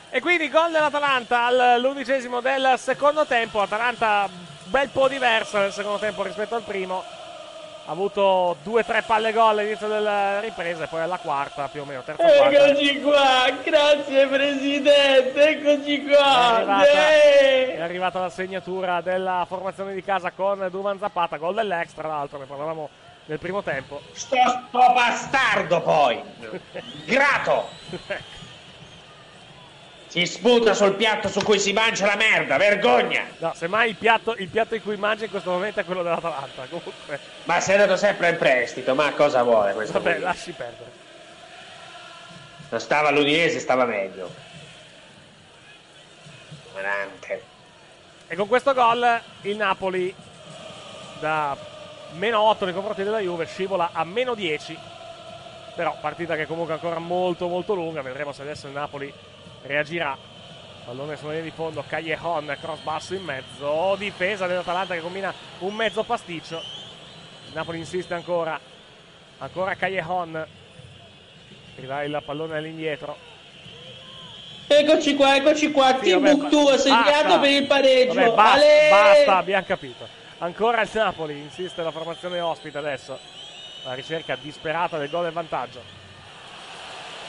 E quindi gol dell'Atalanta all'undicesimo del secondo tempo. Atalanta bel po' diversa nel secondo tempo rispetto al primo. Ha avuto due o tre palle gol all'inizio della ripresa e poi alla quarta più o meno, terza quarta. Eccoci qua, grazie Presidente, eccoci È qua. arrivata, Yeah. è arrivata la segnatura della formazione di casa con Duman Zapata, gol dell'ex tra l'altro, ne parlavamo nel primo tempo. Sto, sto bastardo poi. Grato. Si sputa sul piatto su cui si mangia la merda, vergogna. No, semmai il piatto, il piatto in cui mangia in questo momento è quello dell'Atalanta. Comunque, Ma sei andato sempre in prestito, ma cosa vuole questo? vabbè, qui? lasci perdere. Non stava all'Udinese, stava meglio. Ignorante. E con questo gol il Napoli da meno 8 nei confronti della Juve scivola a meno 10. Però partita che comunque è ancora molto molto lunga, vedremo se adesso il Napoli reagirà. Pallone sulla linea di fondo, Callejon, cross basso in mezzo, difesa dell'Atalanta che combina un mezzo pasticcio. Il Napoli insiste ancora, ancora Callejon, ridà il pallone all'indietro. Eccoci qua, eccoci qua. Sì, Timbuktu ha segnato per il pareggio. Vabbè, basta, basta, abbiamo capito. Ancora il Napoli, insiste la formazione ospite adesso. La ricerca disperata del gol del vantaggio.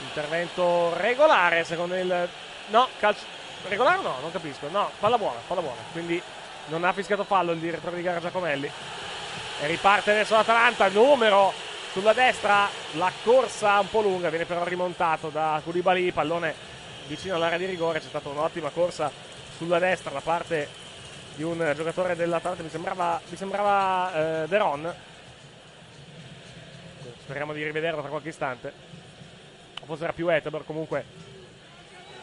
Intervento regolare secondo il... No, calcio... Regolare no? Non capisco. No, palla buona, palla buona. Quindi non ha fischiato fallo il direttore di gara Giacomelli. E riparte adesso l'Atalanta, numero sulla destra, la corsa un po' lunga, viene però rimontato da Koulibaly, pallone vicino all'area di rigore, c'è stata un'ottima corsa sulla destra da parte di un giocatore dell'Atalanta, mi sembrava, mi sembrava eh, De Ron. Speriamo di rivederlo tra qualche istante. Forse era più Etebor, comunque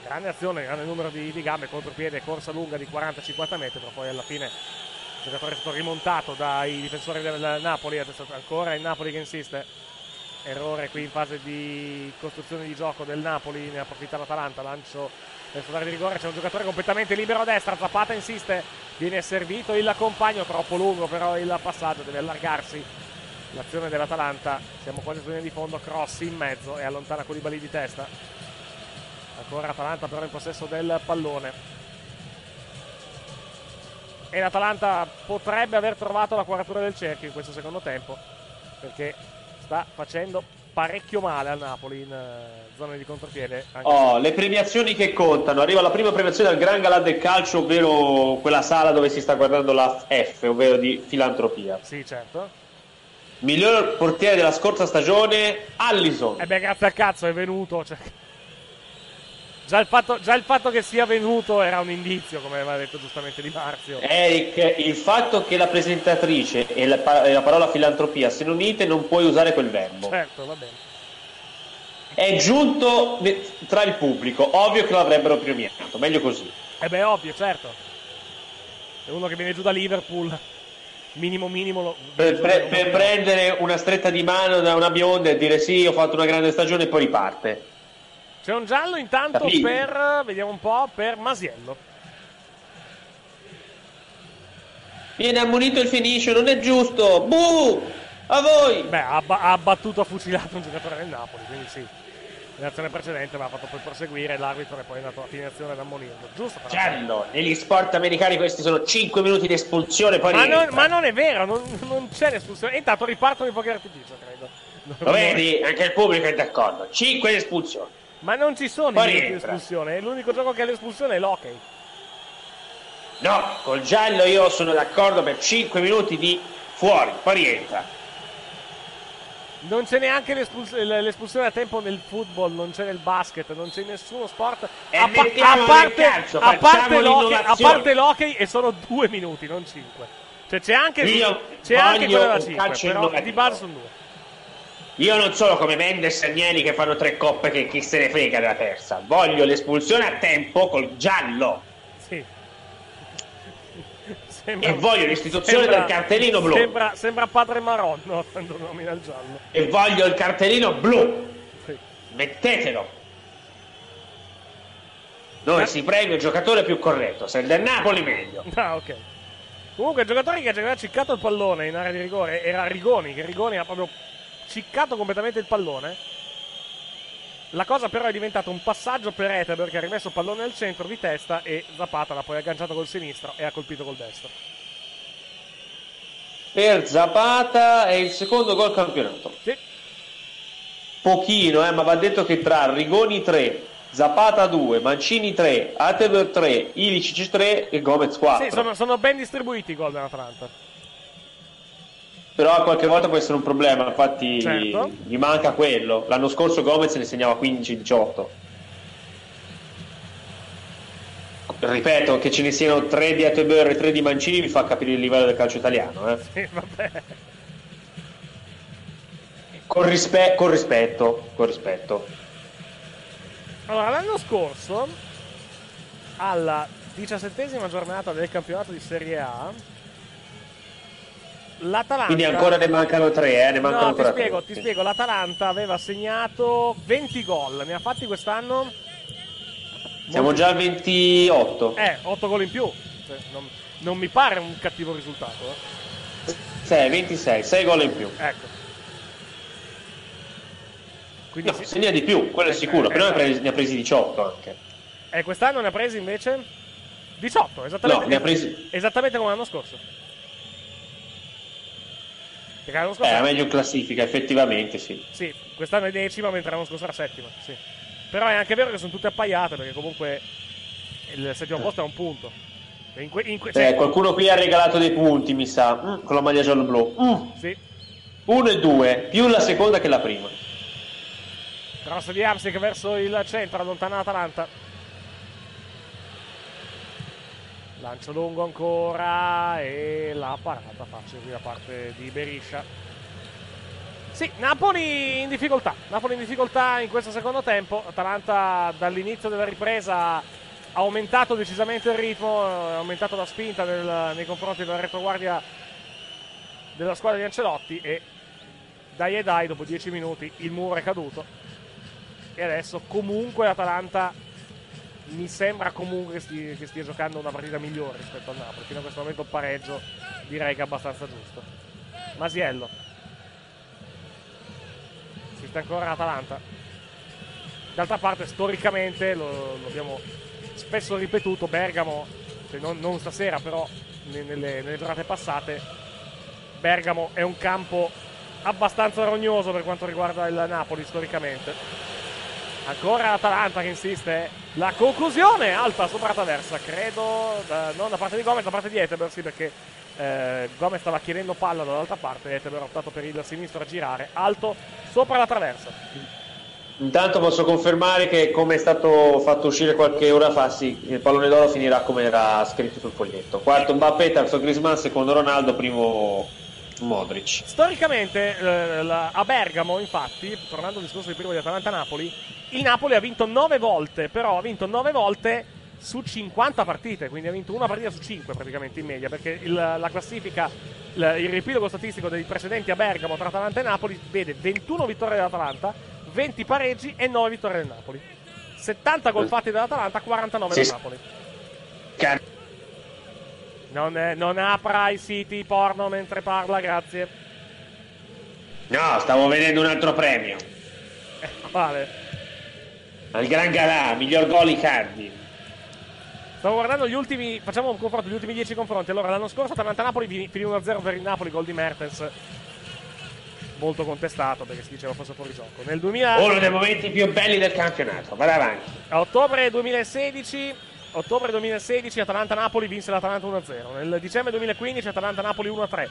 grande azione, grande numero di, di gambe, contropiede, corsa lunga di 40-50 metri, però poi alla fine il giocatore è stato rimontato dai difensori del Napoli, adesso ancora il Napoli che insiste. Errore qui in fase di costruzione di gioco del Napoli, ne approfitta l'Atalanta, lancio verso l'area di rigore, c'è un giocatore completamente libero a destra, Zapata insiste, viene servito il compagno, troppo lungo però il passaggio, deve allargarsi l'azione dell'Atalanta, siamo quasi sulla linea di fondo, cross in mezzo e allontana Koulibaly di testa. Ancora Atalanta però in possesso del pallone. E l'Atalanta potrebbe aver trovato la quadratura del cerchio in questo secondo tempo, perché sta facendo parecchio male al Napoli in eh, zone di contropiede. Oh, le premiazioni che contano. Arriva la prima premiazione al Gran Galà del Calcio, ovvero quella sala dove si sta guardando la F, ovvero di filantropia. Sì, certo. Miglior portiere della scorsa stagione, Allison. E beh, grazie al cazzo è venuto. cioè- Già, il fatto, già il fatto che sia venuto era un indizio, come aveva detto giustamente Di Marzio. Eric, il fatto che la presentatrice e la, e la parola filantropia siano unite non puoi usare quel verbo. Certo, va bene. È giunto tra il pubblico, ovvio che lo avrebbero premiato, meglio così. E beh, ovvio, certo. È uno che viene giù da Liverpool. Minimo, minimo. Per, pre- per prendere una stretta di mano da una bionda e dire sì, ho fatto una grande stagione e poi riparte. C'è un giallo intanto Capito. per. Vediamo un po'. Per Masiello. Viene ammonito il finisce, non è giusto. Buh! A voi! Beh, ha, ha battuto, ha fucilato un giocatore del Napoli, quindi sì. Nell'azione precedente va fatto poi proseguire l'arbitro e poi è andato a fine azione ad ammonirlo. Giusto? Giallo, negli sport americani questi sono 5 minuti di espulsione, poi Ma non, ma non è vero, non, non c'è l'espulsione. Intanto ripartono i fuochi d'artificio, credo. Lo vedi? Anche il pubblico è d'accordo. 5 di espulsione. Ma non ci sono Poi i minuti di espulsione. L'unico gioco che ha l'espulsione è l'hockey. No, col giallo io sono d'accordo per 5 minuti di fuori, poi rientra. Non c'è neanche l'espuls- l'espulsione a tempo nel football, non c'è nel basket, non c'è nessuno sport. A, pa- a parte, calcio, a parte l'hockey, a parte l'hockey e sono due minuti, non cinque. Cioè c'è anche, Io c'è anche quella da un 5, calcio però di base sono due. Io non sono come Mendes e Agnelli che fanno tre coppe che chi se ne frega della terza. Voglio l'espulsione a tempo col giallo. Sì. E voglio l'istituzione sembra- del cartellino blu. Sembra, sembra padre Maronno quando nomina il giallo. E voglio il cartellino blu. Sì. Mettetelo. Dove si premia il giocatore più corretto. Se il del Napoli meglio. Ah, ok. Comunque il giocatore che aveva ciccato il pallone in area di rigore era Rigoni, che Rigoni ha proprio ciccato completamente il pallone. La cosa però è diventata un passaggio per Eteber che ha rimesso il pallone al centro di testa e Zapata l'ha poi agganciato col sinistro e ha colpito col destro. Per Zapata è il secondo gol campionato. Sì. Pochino, eh, ma va detto che tra Rigoni 3, Zapata 2, Mancini 3, Ateber 3, Ilicic 3 e Gomez 4. Sì, sono, sono ben distribuiti i gol dell'Atalanta. Però qualche volta può essere un problema, infatti Certo. gli manca quello. L'anno scorso Gomez ne segnava 15-18. Ripeto, che ce ne siano 3 di Ateber e 3 di Mancini mi fa capire il livello del calcio italiano. Eh. Sì, vabbè. Con, rispe- con rispetto, con rispetto. Allora, l'anno scorso, alla diciassettesima giornata del campionato di Serie A, l'Atalanta... Quindi ancora ne mancano 3, eh, ne mancano no, ti ancora spiego, tre. ti spiego, l'Atalanta aveva segnato 20 gol, ne ha fatti quest'anno? Siamo già al 28. Eh, 8 gol in più. Cioè, non, non mi pare un cattivo risultato. eh. 6, 26, 6 gol in più. Ecco. Quindi No, sì. segna di più, quello è sicuro. eh, Però ne ha, eh. presi, ne ha presi 18 anche. E quest'anno ne ha presi invece 18, esattamente, No, ne ha presi- esattamente come l'anno scorso. Perché l'anno Eh, scorso era meglio in classifica, effettivamente, sì. Sì, quest'anno è decima mentre l'anno scorso era settima. Sì. Però è anche vero che sono tutte appaiate perché comunque il settimo posto è un punto. In que- in que- Eh, cioè- qualcuno qui ha regalato dei punti, mi sa, Mm, con la maglia giallo-blu. Mm. Sì. 1 e 2, più la seconda che la prima. Cross di Amsic verso il centro, allontana l'Atalanta. Lancio lungo ancora e la parata facile da parte di Beriscia. Sì, Napoli in difficoltà. Napoli in difficoltà in questo secondo tempo. Atalanta dall'inizio della ripresa ha aumentato decisamente il ritmo, ha aumentato la spinta nel- nei confronti della retroguardia della squadra di Ancelotti e dai e dai, dopo 10 minuti il muro è caduto. E adesso comunque l'Atalanta mi sembra comunque che stia, giocando una partita migliore rispetto al Napoli. Fino a questo momento il pareggio direi che è abbastanza giusto. Masiello. Esiste ancora l'Atalanta. D'altra parte, storicamente, lo, lo abbiamo spesso ripetuto, Bergamo, cioè non, non stasera però, ne- nelle, nelle giornate passate, Bergamo è un campo abbastanza rognoso per quanto riguarda il Napoli storicamente. Ancora l'Atalanta che insiste. La conclusione alta sopra la traversa, credo, da- non da parte di Gomez, da parte di Eteber, sì, perché eh, Gomez stava chiedendo palla dall'altra parte, Eteber ha optato per il sinistro a girare, alto sopra la traversa. Intanto posso confermare che come è stato fatto uscire qualche ora fa, sì, il pallone d'oro finirà come era scritto sul foglietto. Quarto Mbappé, terzo Griezmann, secondo Ronaldo, primo Modric. Storicamente eh, la- a Bergamo, infatti, tornando al discorso di prima di Atalanta-Napoli, il Napoli ha vinto 9 volte, però ha vinto 9 volte su 50 partite, quindi ha vinto una partita su 5 praticamente in media, perché il- la classifica, il, il riepilogo statistico dei precedenti a Bergamo tra Atalanta e Napoli vede 21 vittorie dell'Atalanta, 20 pareggi e 9 vittorie del Napoli. 70 gol fatti dall'Atalanta, 49 Sì. del Napoli. Non, eh, non apra i siti porno mentre parla, grazie. No, stavo vedendo un altro premio. Quale? Al Gran Galà, miglior gol Icardi. Stavo guardando gli ultimi. Facciamo un confronto, gli ultimi 10 confronti. Allora, l'anno scorso Atalanta-Napoli fin- finì 1-0 per il Napoli, gol di Mertens. Molto contestato perché si diceva fosse fuori gioco. Nel 2000. Uno dei momenti più belli del campionato. Vai avanti. A ottobre 2016, ottobre 2016 Atalanta-Napoli vinse l'Atalanta 1-0. Nel dicembre 2015 Atalanta-Napoli 1-3.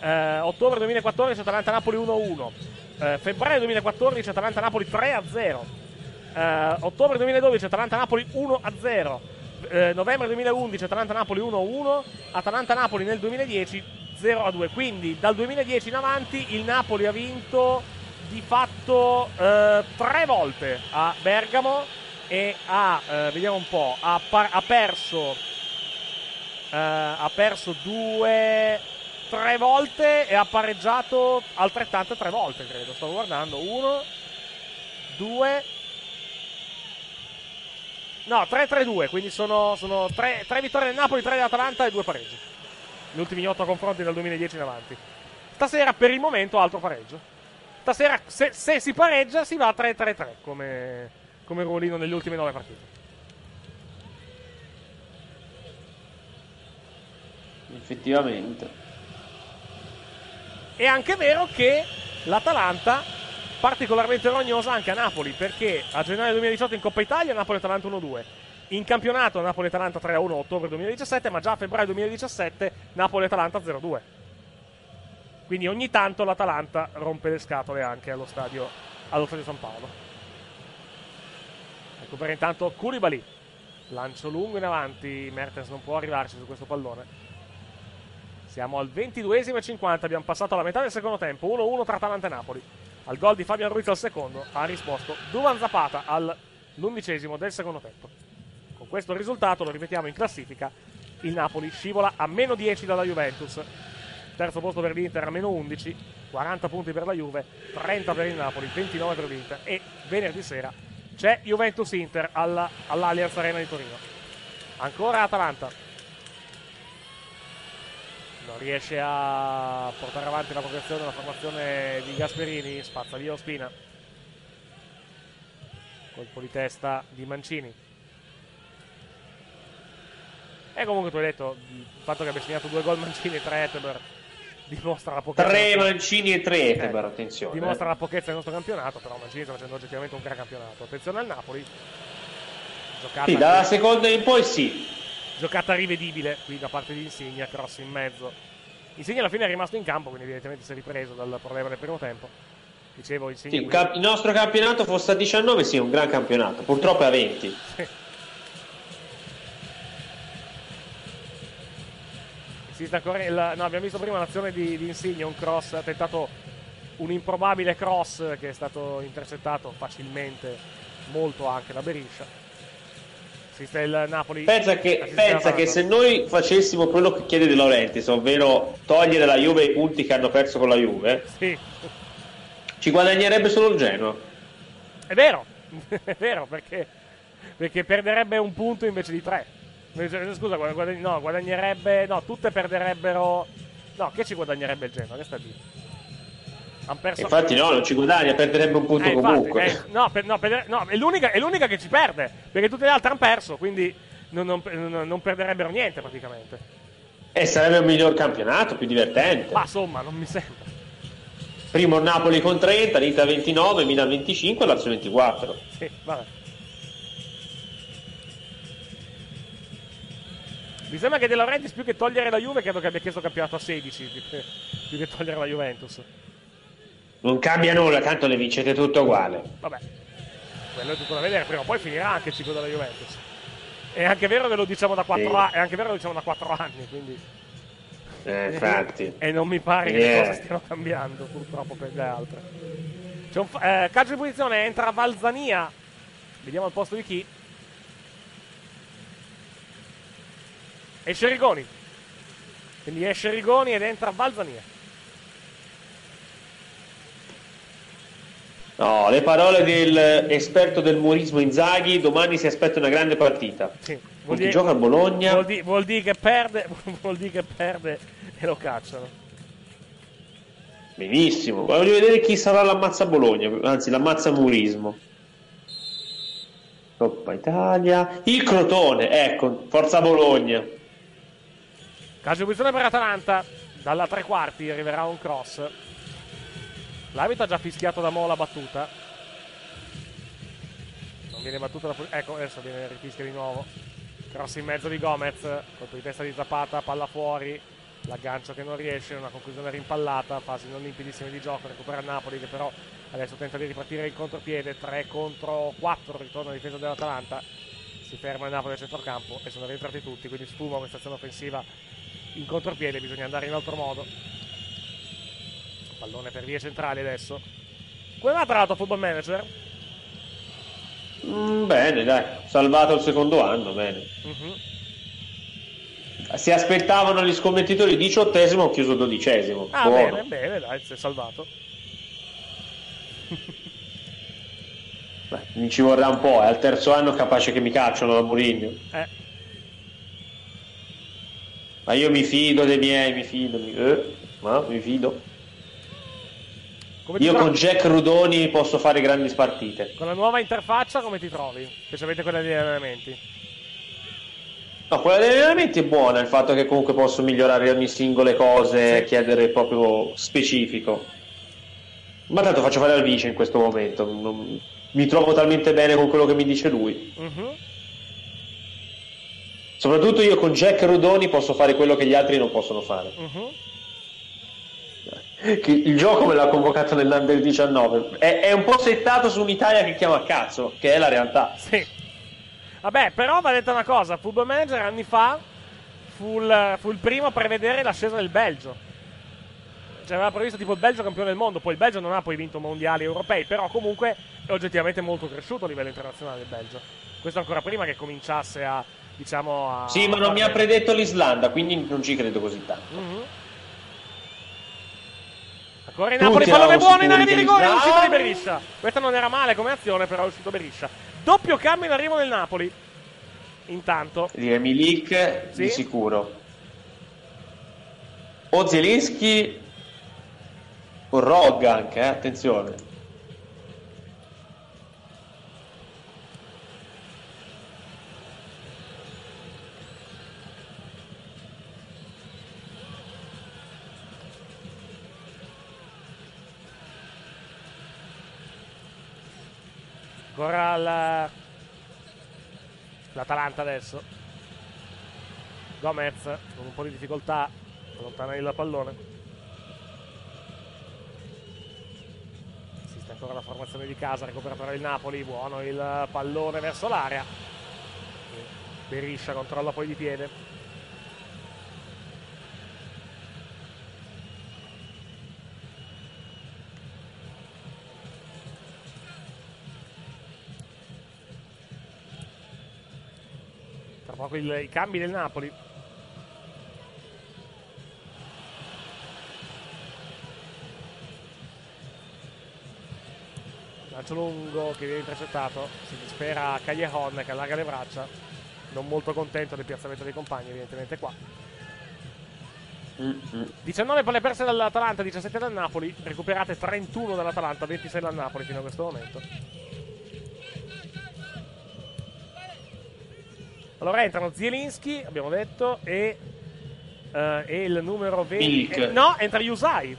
Eh, ottobre 2014 Atalanta-Napoli 1-1. Eh, febbraio 2014 Atalanta-Napoli 3-0. Eh, ottobre 2012 Atalanta-Napoli 1-0. Eh, novembre 2011 Atalanta-Napoli 1-1. Atalanta-Napoli nel 2010 0-2. Quindi dal 2010 in avanti il Napoli ha vinto di fatto eh, tre volte a Bergamo e ha, eh, vediamo un po', ha, par- ha perso eh, ha perso due tre volte e ha pareggiato altrettante tre volte credo. Stavo guardando. Uno due. No 3-3-2 quindi sono, sono tre, tre vittorie del Napoli tre dell'Atalanta e due pareggi. Gli ultimi otto confronti dal 2010 in avanti. Stasera per il momento altro pareggio. Stasera, se, se si pareggia, si va a 3-3-3 come, come ruolino nelle ultime nove partite. Effettivamente. È anche vero che l'Atalanta particolarmente rognosa anche a Napoli perché a gennaio 2018 in Coppa Italia Napoli-Atalanta 1-2 in campionato Napoli-Atalanta 3-1 a ottobre 2017 ma già a febbraio 2017 Napoli-Atalanta 0-2 quindi ogni tanto l'Atalanta rompe le scatole anche allo stadio, allo stadio San Paolo recupera intanto Koulibaly. Lancio lungo in avanti. Mertens non può arrivarci su questo pallone. Siamo al 22esimo e 50, abbiamo passato la metà del secondo tempo, 1-1 tra Atalanta e Napoli. Al gol di Fabian Ruiz al secondo ha risposto Duvan Zapata all'undicesimo del secondo tempo. Con questo risultato, lo ripetiamo in classifica, il Napoli scivola a meno 10 dalla Juventus. Terzo posto per l'Inter a meno 11, 40 punti per la Juve, 30 per il Napoli, 29 per l'Inter. E venerdì sera c'è Juventus-Inter alla, all'Allianz Arena di Torino. Ancora Atalanta, non riesce a portare avanti la progressione della formazione di Gasperini, spazza via Ospina. Colpo di testa di Mancini. E comunque tu hai detto il fatto che abbia segnato due gol Mancini e tre Etteber dimostra la pochezza. Tre Mancini e tre Eh, attenzione. Dimostra la pochezza del nostro campionato, però Mancini sta facendo oggettivamente un gran campionato. Attenzione al Napoli. Giocata Sì, dalla seconda in poi sì. giocata rivedibile qui da parte di Insigne, cross in mezzo. Insigne alla fine è rimasto in campo, quindi evidentemente si è ripreso dal problema del primo tempo. Dicevo, Insigne... Sì, il, quindi- cap- il nostro campionato fosse a 19, sì, è un gran campionato. Purtroppo è a 20. Si sta corre- il- no, abbiamo visto prima l'azione di, di Insigne, un cross, ha tentato un improbabile cross che è stato intercettato facilmente, molto anche da Beriscia. Si sta il Napoli... Pensa che, pensa che se noi facessimo quello che chiede De Laurentiis, ovvero togliere la Juve i punti che hanno perso con la Juve, Sì, ci guadagnerebbe solo il Genoa. è vero, è vero, perché, perché perderebbe un punto invece di tre. Scusa, guad- guadagn- no, guadagnerebbe... No, tutte perderebbero... No, che ci guadagnerebbe il Genoa? Che sta a dire? Han perso... Infatti no, non ci guadagna, perderebbe un punto Eh, infatti, comunque. eh, no, per- no, per- no, è, l'unica, è l'unica che ci perde, perché tutte le altre hanno perso, quindi non, non- non- perderebbero niente praticamente. E sarebbe un miglior campionato, più divertente. Ma insomma, non mi sembra. Primo Napoli con 30, l'Inter 29, Milan 25 e Lazio 24. Sì, vabbè. Mi sembra che De Laurentiis più che togliere la Juve credo che abbia chiesto campionato a 16 più che, più che togliere la Juventus. Non cambia nulla, tanto le vincete tutto uguale. Vabbè, quello è tutto da vedere, prima o poi finirà anche il ciclo della Juventus. È anche vero che lo diciamo da 4 Sì. anni, è anche vero che lo diciamo da 4 anni, quindi Eh, infatti. e non mi pare che le Yeah. cose stiano cambiando purtroppo per le altre. C'è un eh, calcio di punizione, entra Valzania. Vediamo al posto di chi. Esce Rigoni. Quindi esce Rigoni ed entra Valzania. No, le parole dell'esperto del murismo Inzaghi, domani si aspetta una grande partita. Sì, Con chi gioca a Bologna? Vuol, di- vuol dire che perde, vuol dire che perde e lo cacciano. Benissimo, voglio vedere chi sarà l'ammazza Bologna, anzi l'ammazza murismo. Coppa Italia, il Crotone, ecco, forza Bologna. Calcio di punizione per Atalanta. Dalla tre quarti arriverà un cross. L'arbitro ha già fischiato da Mola battuta. Non viene battuta da... Ecco, adesso viene rifischia di nuovo. Cross in mezzo di Gomez. Colpo di testa di Zapata, palla fuori. L'aggancio che non riesce, una conclusione rimpallata. Fasi non limpidissime di gioco. Recupera Napoli che però adesso tenta di ripartire il contropiede. 3 contro 4. Ritorno alla difesa dell'Atalanta. Si ferma il Napoli al centrocampo e sono rientrati tutti. Quindi sfuma questa azione offensiva in contropiede. Bisogna andare in altro modo. Pallone per vie centrali adesso. Come va tra l'altro Football Manager? Mm, bene, dai, salvato il secondo anno, bene. Mhm. Si aspettavano gli scommettitori diciottesimo, ho chiuso dodicesimo. Ah, Buono. bene, bene, dai, si è salvato. Beh, mi ci vorrà un po', è al terzo anno capace che mi cacciano da Mourinho. Eh, Ma io mi fido dei miei, mi fido, mi, eh, ma mi fido. Come Io con Jack Rudoni posso fare grandi partite. Con la nuova interfaccia come ti trovi? Specialmente quella degli allenamenti. No, quella degli allenamenti è buona, il fatto che comunque posso migliorare ogni singole cose, chiedere proprio specifico. Ma tanto faccio fare al vice in questo momento. mi trovo talmente bene con quello che mi dice lui. Mhm. Soprattutto io con Jack Rudoni posso fare quello che gli altri non possono fare. Che Il gioco me l'ha convocato nell'Under 19. È, è un po' settato su un'Italia che chiama a cazzo, che è la realtà. Sì. Vabbè, però va detta una cosa: Football Manager anni fa fu il, fu il primo a prevedere l'ascesa del Belgio. Cioè, aveva previsto tipo il Belgio campione del mondo. Poi il Belgio non ha poi vinto mondiali europei, però comunque è oggettivamente molto cresciuto a livello internazionale il Belgio. Questo ancora prima che cominciasse a, diciamo. Sì, ma non mi ha predetto l'Islanda, quindi non ci credo così tanto. Mhm. Ancora in Napoli, pallone buono in area di rigore, è uscito di Beriscia. Questa non era male come azione, però è uscito Beriscia. Doppio cambio in arrivo del Napoli. Intanto, Direi Milik Sì? di sicuro. O Zielinski o Rog anche, eh, attenzione. Ancora la- l'Atalanta adesso. Gomez con un po' di difficoltà allontana il pallone. Esiste ancora la formazione di casa, recupera però il Napoli, buono il pallone verso l'area. Beriscia controlla poi di piede. Poco il- i cambi del Napoli. Lancio lungo che viene intercettato. Si dispera Callejon che allarga le braccia. Non molto contento del piazzamento dei compagni, evidentemente qua. 19 palle perse dall'Atalanta, 17 dal Napoli, recuperate 31 dall'Atalanta, 26 dal Napoli fino a questo momento. Allora entrano Zielinski, abbiamo detto, e, eh, e il numero 20. Milik. eh, no, entra Yusai.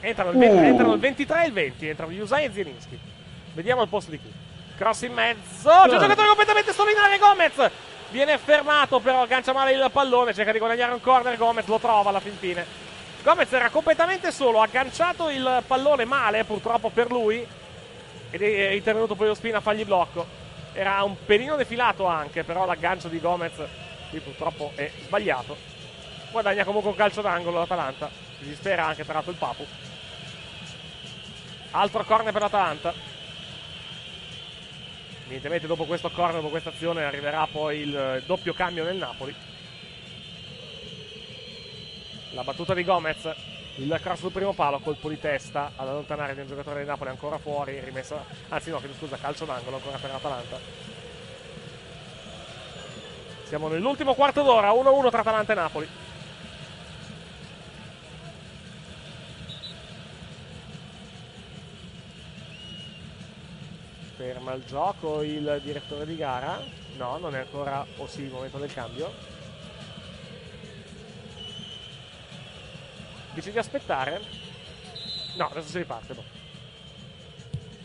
Entrano il, Uh. 20 entrano il 23 e il 20, entrano Yusai e Zielinski. Vediamo il posto di chi. Cross in mezzo, c'è un giocatore completamente solo in area Gomez. Viene fermato però, aggancia male il pallone, cerca di guadagnare un corner, Gomez lo trova alla fin fine. Gomez era completamente solo, ha agganciato il pallone male purtroppo per lui ed è intervenuto poi lo spin a fargli blocco. Era un pelino defilato anche, però l'aggancio di Gomez qui purtroppo è sbagliato. Guadagna comunque un calcio d'angolo l'Atalanta. Si dispera anche tra l'altro il Papu. Altro corner per l'Atalanta. Evidentemente dopo questo corner, dopo questa azione, arriverà poi il doppio cambio nel Napoli. La battuta di Gomez, il cross sul primo palo, colpo di testa ad allontanare di un giocatore del Napoli ancora fuori, rimessa, anzi no, scusa, calcio d'angolo ancora per l'Atalanta. Siamo nell'ultimo quarto d'ora, 1-1 tra Atalanta e Napoli. Ferma il gioco il direttore di gara. No, non è ancora. O sì, il momento del cambio. Dice di aspettare. No, adesso si riparte. boh.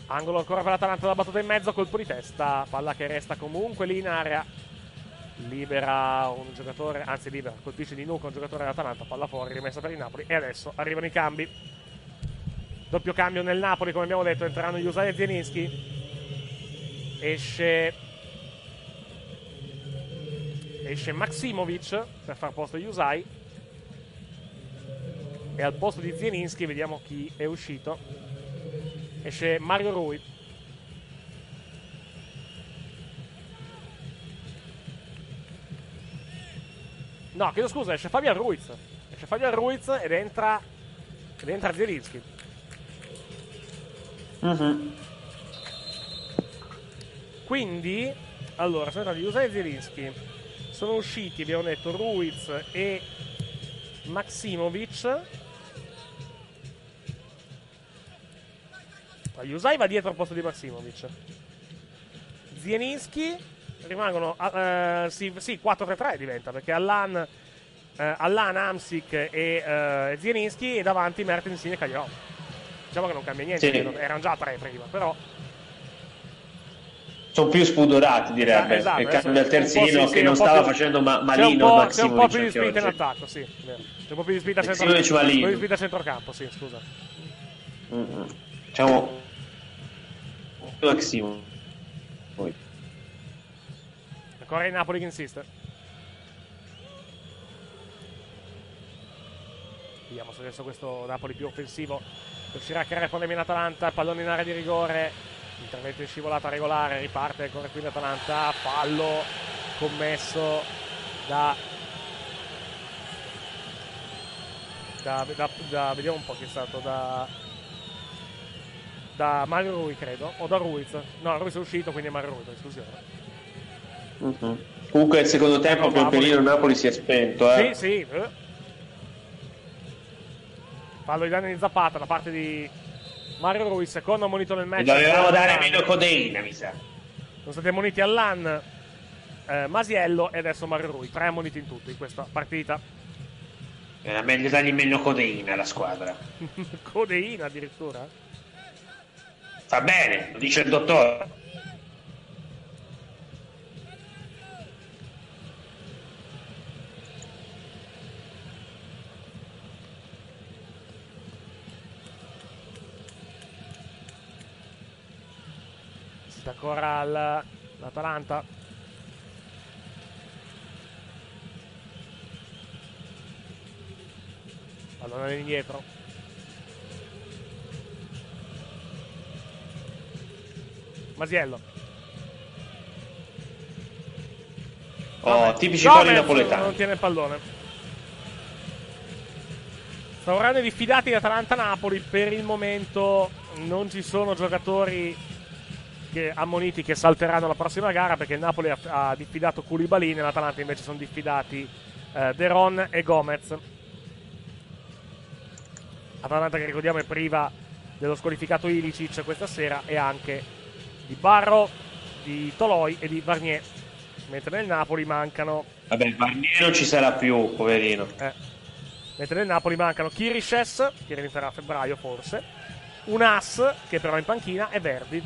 Angolo ancora per l'Atalanta, la battuta in mezzo, colpo di testa. Palla che resta comunque lì in area. Libera un giocatore, anzi libera, colpisce di nuca un giocatore dell'Atalanta, palla fuori, rimessa per il Napoli. E adesso arrivano i cambi. Doppio cambio nel Napoli, come abbiamo detto, entreranno Yusai e Zielinski. Esce esce Maximovic per far posto a Yusai e al posto di Zielinski vediamo chi è uscito esce Mario Rui no chiedo scusa esce Fabian Ruiz esce Fabian Ruiz ed entra ed entra Zielinski Quindi, allora, sono entrati Yusai e Zielinski. Sono usciti, abbiamo detto, Ruiz e Maximovic. Yusai va dietro al posto di Massimovic. Zielinski rimangono. eh, sì, sì, 4-3-3 diventa perché Allan, eh, Allan Amsic e eh, Zielinski e davanti Mertens, e Cagliarò. Diciamo che non cambia niente, Sì. erano già tre prima, però. Sono più spudorati, direbbe. Esatto, il cambio del terzino sì, che non stava più- facendo ma- C'è un malino c'è un po' Maximovic più di spinta in attacco, sì. C'è un po' più di spinta a Maximovic centrocampo. Di spinta a centrocampo, sì, scusa. Mm-mm. Diciamo Maximo. Poi. Ancora il Napoli che insiste. Vediamo se adesso questo Napoli più offensivo riuscirà a creare problemi in Atalanta. Pallone in area di rigore. Intervento in scivolata regolare. Riparte ancora qui l'Atalanta. Fallo commesso da. Da, da- da- vediamo un po' chi è stato da da Mario Rui credo o da Ruiz no Ruiz è uscito quindi è Mario Rui per esclusione Mhm. Comunque il secondo tempo pian pianino il Napoli si è spento, eh. Sì, sì. eh. Fallo di danni di Zapata da parte di Mario Ruiz, secondo ammonito nel match. Dovevamo dare meno codeina, mi sa. Sono stati ammoniti Allan, eh, Masiello e adesso Mario Rui. Tre ammoniti in tutto in questa partita. Era meglio dargli meno codeina alla squadra. Codeina addirittura. Va bene, lo dice il dottore. Sta ancora al- l'Atalanta. Pallone indietro. Masiello. Oh, tipici Gomez cori napoletani. Non tiene il pallone. Saranno diffidati in Atalanta-Napoli. Per il momento non ci sono giocatori che, ammoniti che salteranno la prossima gara perché il Napoli ha, ha diffidato Koulibaly, nell'Atalanta invece sono diffidati eh, Deron e Gomez. Atalanta che ricordiamo è priva dello squalificato Ilicic questa sera e anche di Barro, di Toloi e di Varnier. Mentre nel Napoli mancano Vabbè, Barnier non ci sarà più, poverino. eh. Mentre nel Napoli mancano Kirishes, che rientrerà a febbraio forse, un As, che però è in panchina, e Verdi.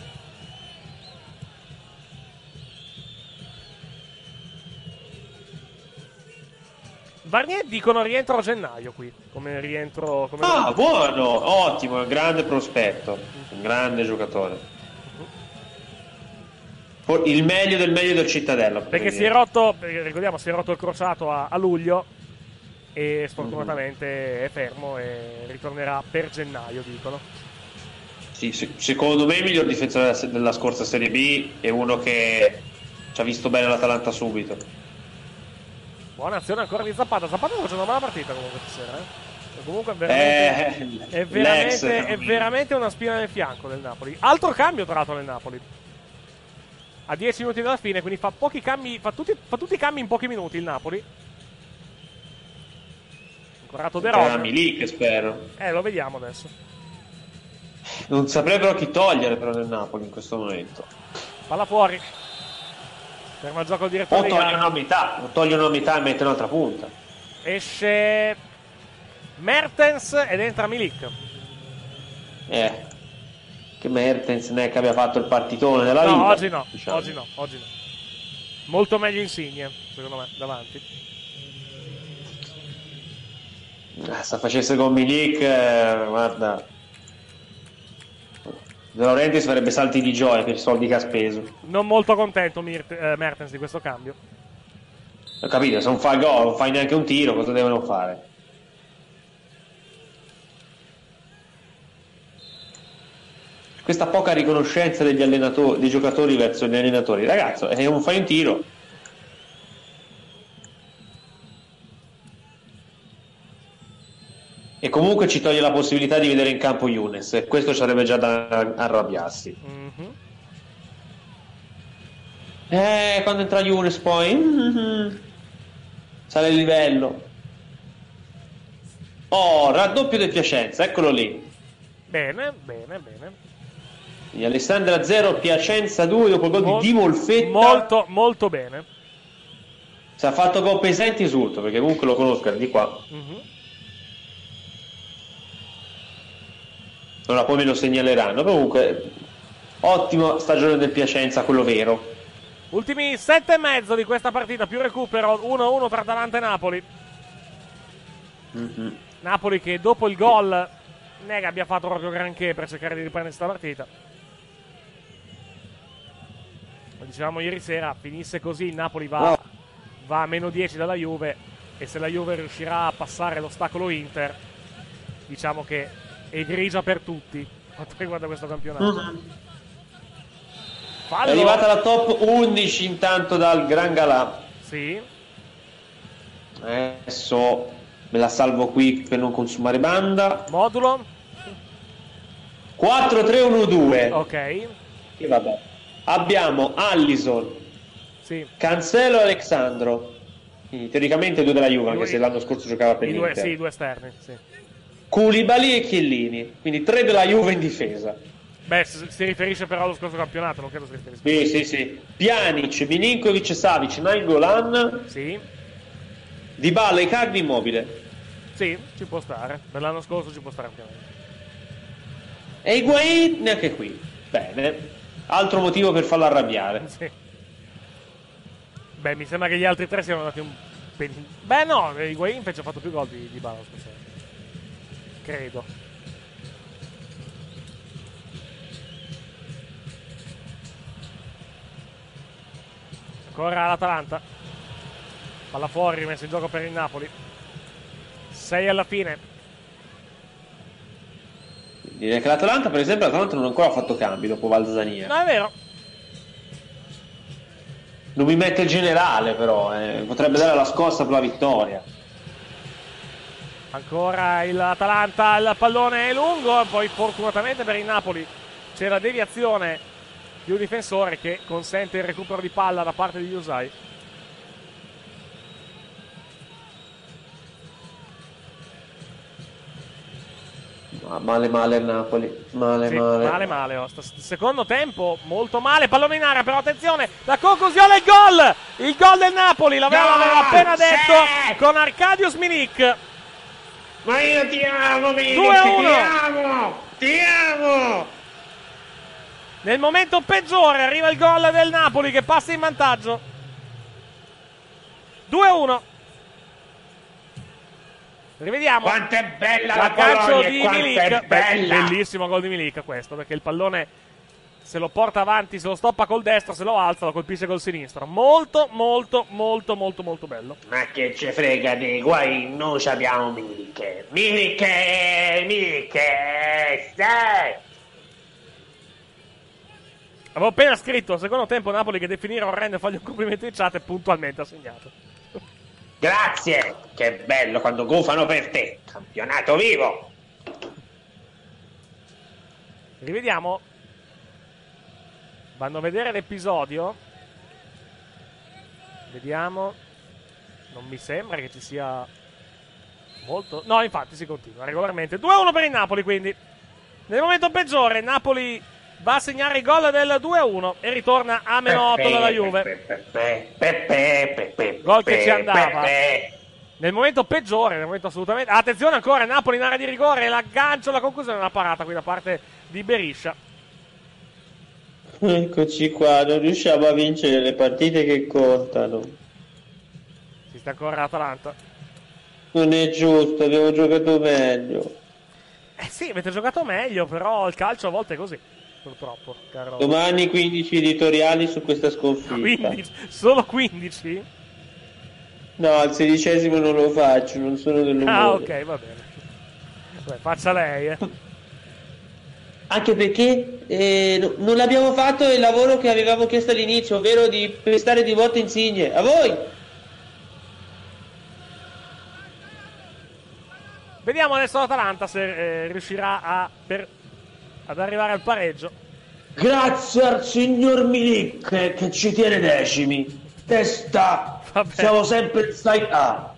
Barnier dicono rientro a gennaio qui, come rientro... Come Ah, buono, ottimo, grande prospetto, un grande giocatore. Il meglio del meglio del Cittadella. Perché si è rotto, ricordiamo, si è rotto il crociato a, a luglio e sfortunatamente è fermo e ritornerà per gennaio, dicono. Sì, se- secondo me il miglior difensore della, della scorsa Serie B è uno che ci ha visto bene l'Atalanta subito. Buona azione ancora di Zapata. Zapata sta facendo una bella partita comunque stasera. Eh? Comunque è veramente, Eh, è, veramente, è veramente una spina nel fianco del Napoli. Altro cambio tra l'altro nel Napoli. A 10 minuti dalla fine, quindi fa pochi cambi, fa tutti, fa tutti i cambi in pochi minuti il Napoli. Incorato De Ron. Milik, spero. Eh, lo vediamo adesso. Non saprebbero chi togliere però nel Napoli in questo momento. Palla fuori. Ferma il gioco O direttore di gara. togliono a metà, o togliono a metà e mettono un'altra punta. Esce Mertens ed entra Milik. Eh. Che Mertens ne che abbia fatto il partitone della vita. No, oggi no, diciamo. oggi no, oggi no. Molto meglio Insigne, secondo me, davanti. Eh, Se facesse con Milik, eh, guarda. De Laurentiis farebbe salti di gioia per i soldi che ha speso. Non molto contento Mirt- eh, Mertens di questo cambio. Ho capito, se non fa gol, non fai neanche un tiro, cosa devono fare? Questa poca riconoscenza degli allenatori, dei giocatori verso gli allenatori. Ragazzo, eh, non fai un tiro. E comunque ci toglie la possibilità di vedere in campo Younes, e questo sarebbe già da arrabbiarsi. Mhm. Eh, quando entra Younes poi mhm, sale il livello. Oh, raddoppio del Piacenza, eccolo lì. Bene, bene, bene. Quindi Alessandra 0, Piacenza 2 dopo il gol Mol- di Di Molfetta. Molto, molto bene. Se ha fatto gol pesante esulto perché comunque lo conosco, era di qua. Mhm. Ora poi me lo segnaleranno. Comunque, ottima stagione del Piacenza, quello vero. Ultimi sette e mezzo di questa partita, più recupero 1-1 tra Atalanta e Napoli. Mhm. Napoli che dopo il gol è che abbia fatto proprio granché per cercare di riprendere questa partita. Dicevamo ieri sera, finisse così, il Napoli va, va a meno 10 dalla Juve e se la Juve riuscirà a passare l'ostacolo Inter, diciamo che è grigia per tutti quanto riguarda questo campionato. Mhm. Fallo. È arrivata la top 11 intanto dal Gran Galà. Sì. Adesso me la salvo qui per non consumare banda. Modulo. 4-3-1-2. Ok. E vabbè. Abbiamo Allison, Sì. Cancelo e Alexandro. Quindi, teoricamente due della Juve, anche Due- se l'anno scorso giocava per I due, sì, due esterni. Sì. Koulibaly e Chiellini. Quindi tre della Juve in difesa. Beh, si, riferisce però allo scorso campionato, non credo si riferisca. Sì, sì, sì. Pjanic, Milinkovic, Savic, Nainggolan, Sì. Dybala, Icardi, Immobile. Sì, ci può stare. Per l'anno scorso ci può stare ampiamente. E Higuain neanche qui. Bene. Altro motivo per farlo arrabbiare. Sì. Beh, mi sembra che gli altri tre siano andati un pelino. Beh, no, Higuain fece ha fatto più gol di, di Bala anno. Credo. Ancora l'Atalanta. Palla fuori, messa in gioco per il Napoli. 6 alla fine. Direi che l'Atalanta, per esempio, l'Atalanta non ha ancora fatto cambi dopo Valzania. No, è vero. Non mi mette il generale, però. eh. Potrebbe dare la scossa per la vittoria. Ancora il Atalanta, il pallone è lungo, poi fortunatamente per il Napoli c'è la deviazione di un difensore che consente il recupero di palla da parte di Yusai. Male male il Napoli. Male Sì, male. male male, oh. Secondo tempo molto male, pallone in area, però attenzione, la conclusione il gol! Il gol del Napoli, l'aveva, l'aveva appena Sì! detto con Arcadius Milik. Ma io ti amo, Milik, 2 a 1. ti amo, ti amo. Nel momento peggiore arriva il gol del Napoli che passa in vantaggio. 2 a 1. Rivediamo. Quanto è bella la Polonia, di Milik. è bellissimo gol di Milik questo, perché il pallone se lo porta avanti, se lo stoppa col destro, se lo alza, lo colpisce col sinistro. Molto, molto, molto, molto, molto bello. Ma che ci frega di guai, noi abbiamo Milik. Milik, Milik, sai. Avevo appena scritto, secondo tempo Napoli che definire orrendo e fargli un complimento in chat e puntualmente ha segnato. Grazie, che bello quando gufano per te. Campionato vivo. Rivediamo. Vanno a vedere l'episodio. Vediamo. Non mi sembra che ci sia molto. No, infatti si continua regolarmente. 2-1 per il Napoli, quindi. Nel momento peggiore, Napoli va a segnare il gol del 2-1 e ritorna a meno 8 dalla Juve. Gol che ci andava. Nel momento peggiore, nel momento assolutamente. Attenzione ancora, Napoli in area di rigore, l'aggancio, la conclusione, una parata qui da parte di Beriscia. Eccoci qua, non riusciamo a vincere le partite che contano. Si sta ancora l'Atalanta. Non è giusto, abbiamo giocato meglio. Eh sì, avete giocato meglio, però il calcio a volte è così. Purtroppo, caro. Domani 15 editoriali su questa sconfitta. 15, solo 15? No, al sedicesimo non lo faccio, non sono dell'umore. Ah, ok, va bene. Beh, faccia lei, eh. Anche perché eh, no- non l'abbiamo fatto il lavoro che avevamo chiesto all'inizio, ovvero di pestare di volte Insigne. A voi! Vediamo adesso l'Atalanta se eh, riuscirà a, per- ad arrivare al pareggio. Grazie al signor Milik che ci tiene decimi. Testa, siamo sempre in side A.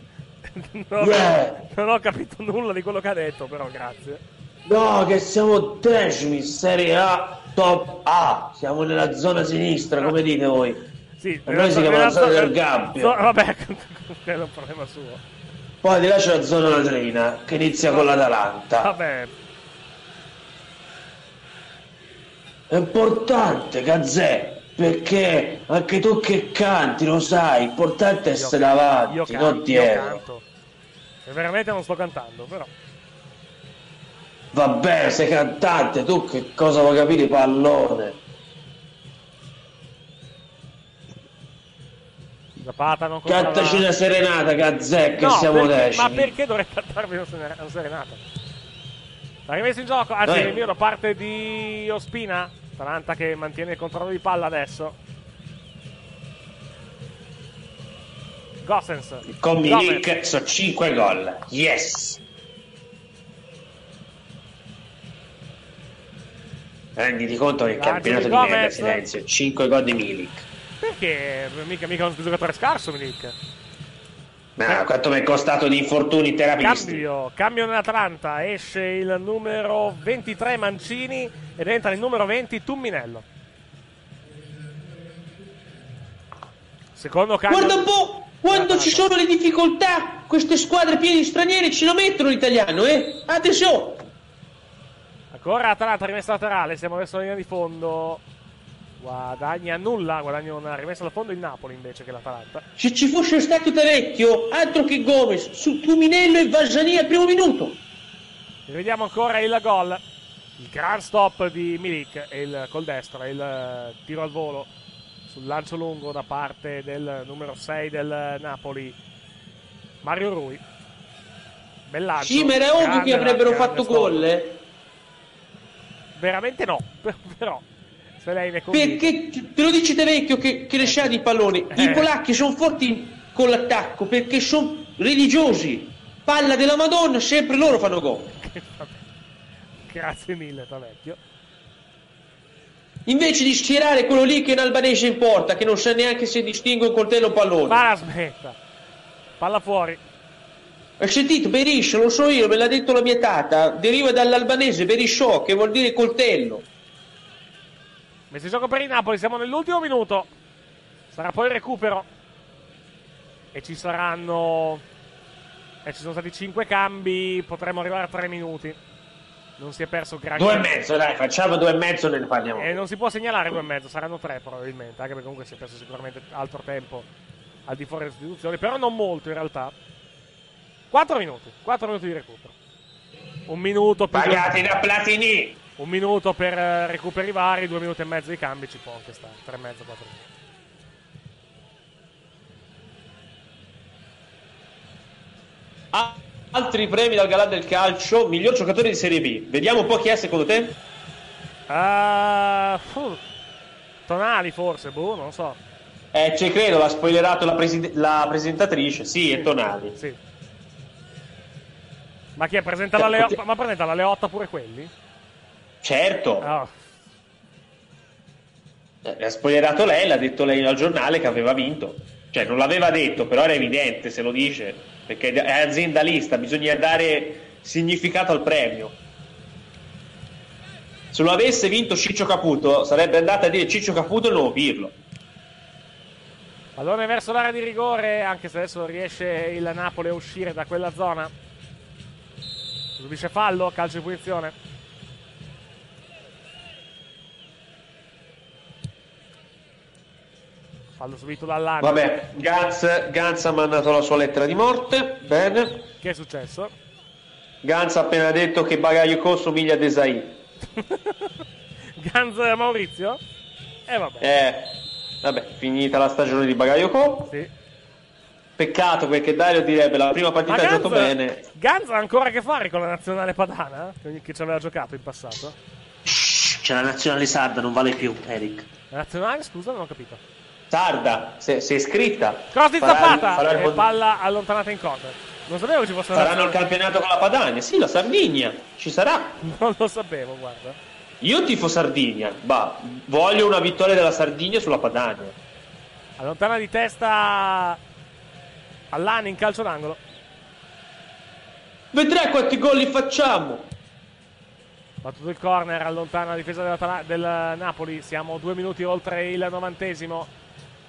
Non, Yeah. non ho capito nulla di quello che ha detto, però grazie. No, che siamo decimi Serie A top A, siamo nella zona sinistra, come dite voi? Sì, Per noi si chiama la zona del gabbio. vabbè, quello è un problema suo. Poi di là c'è la zona latrina, che inizia con l'Atalanta. Vabbè, È importante, Gazzè, perché anche tu che canti, lo sai, importante è essere io avanti, canto, non io dietro. canto. E veramente non sto cantando, però. Vabbè, sei cantante, tu che cosa vuoi capire, pallone? Zapata non Cantaci una serenata, Gazzè, che No, siamo perché- decimi. Ma perché dovrei cantarvi una seren- una serenata? La rimessa in gioco, anzi Eh. rinvio da parte di Ospina. Atalanta che mantiene il controllo di palla adesso. Gossens. Con. Milik sono 5 gol. Yes! Renditi conto che il campionato di merda, silenzio. 5 gol di Milik. Perché mica, mica un giocatore scarso, Milik. Ma quanto mi è costato di infortuni terapisti? Cambio, cambio nell'Atalanta, esce il numero 23 Mancini ed entra il numero 20 Tumminello. Secondo cambio. Guarda un po', quando ci sono le difficoltà, queste squadre piene di stranieri ce lo mettono l'italiano, eh? Attenzione! Ancora Atalanta rimessa laterale, siamo verso la linea di fondo. Guadagna nulla, guadagna una rimessa da fondo il Napoli invece che l'Atalanta. Se ci fosse stato Tarecchio, altro che Gomez, su Tuminello e Vasani al primo minuto. Rivediamo ancora il gol. Il gran stop di Milik e il col destro il eh, tiro al volo sul lancio lungo da parte del numero 6 del Napoli, Mario Rui. Bel lancio. Sì, ma era ovvio che avrebbero fatto gol, eh? Veramente no, però se lei ne. Perché te lo dice Tarecchio che, che le scia di palloni. Eh. I polacchi sono forti con l'attacco perché sono religiosi. Palla della Madonna, sempre loro fanno gol. Grazie mille, Tavecchio. Invece di schierare quello lì che è un albanese in porta, che non sa neanche se distingue un coltello o un pallone. Ma la smetta. Palla fuori. Hai sentito? Berisce, lo so io, me l'ha detto la mia tata. Deriva dall'albanese berisciò, che vuol dire coltello. Messo in gioco per il Napoli, siamo nell'ultimo minuto. Sarà poi il recupero. E ci saranno. E ci sono stati 5 cambi. Potremmo arrivare a 3 minuti. Non si è perso granché. Due e mezzo, dai, facciamo due e mezzo e ne parliamo. E non si può segnalare due e mezzo, saranno tre probabilmente. Anche perché comunque si è perso sicuramente altro tempo al di fuori delle sostituzioni. Però non molto in realtà. 4 minuti. 4 minuti di recupero. Un minuto per. Pagati da Platini! Un minuto per eh, recuperi vari, due minuti e mezzo di cambi ci può anche stare. Tre e mezzo, quattro minuti. Ah, altri premi dal Galà del Calcio, miglior giocatore di Serie B. Vediamo un po' chi è secondo te? Ah, fu- Tonali forse, boh, non lo so. Eh, ci credo, l'ha spoilerato la, presi- la presentatrice. Sì, è Tonali. Sì. Ma chi è? Presenta la, Leo- ma presenta la Leotta pure quelli? Certo. Ah, Eh, Ha spoilerato lei, l'ha detto lei al giornale che aveva vinto. Cioè, non l'aveva detto, però era evidente se lo dice. Perché è aziendalista, bisogna dare significato al premio. Se lo avesse vinto Ciccio Caputo, sarebbe andata a dire Ciccio Caputo e non Pirlo. Pallone verso l'area di rigore, anche se adesso riesce il Napoli a uscire da quella zona. Subisce fallo, calcio di punizione. Fallo subito dall'Ani. Vabbè, Gans, Gans ha mandato la sua lettera di morte. Bene. Che è successo? Gans ha appena detto che Bagayoko somiglia a Desai. Ganz Maurizio? E vabbè. Eh, vabbè, finita la stagione di Bagayoko. Sì. Peccato perché Dario direbbe la prima partita ha giocato bene. Ganz ha ancora a che fare con la nazionale padana? Che che ci aveva giocato in passato? C'è la nazionale sarda, non vale più, Eric. La nazionale, scusa, non ho capito. Sarda, se, sei iscritta. Cross di il e mod- palla allontanata in corner. Non sapevo ci fosse una Faranno il campionato con la Padania. Sì, la Sardegna. Ci sarà. Non lo sapevo, guarda. Io tifo Sardegna. Bah, voglio una vittoria della Sardegna sulla Padania. Allontana di testa Allani in calcio d'angolo. Vedrai quanti gol li facciamo. Battuto il corner, allontana la difesa dell'Atala- del Napoli. Siamo due minuti oltre il novantesimo.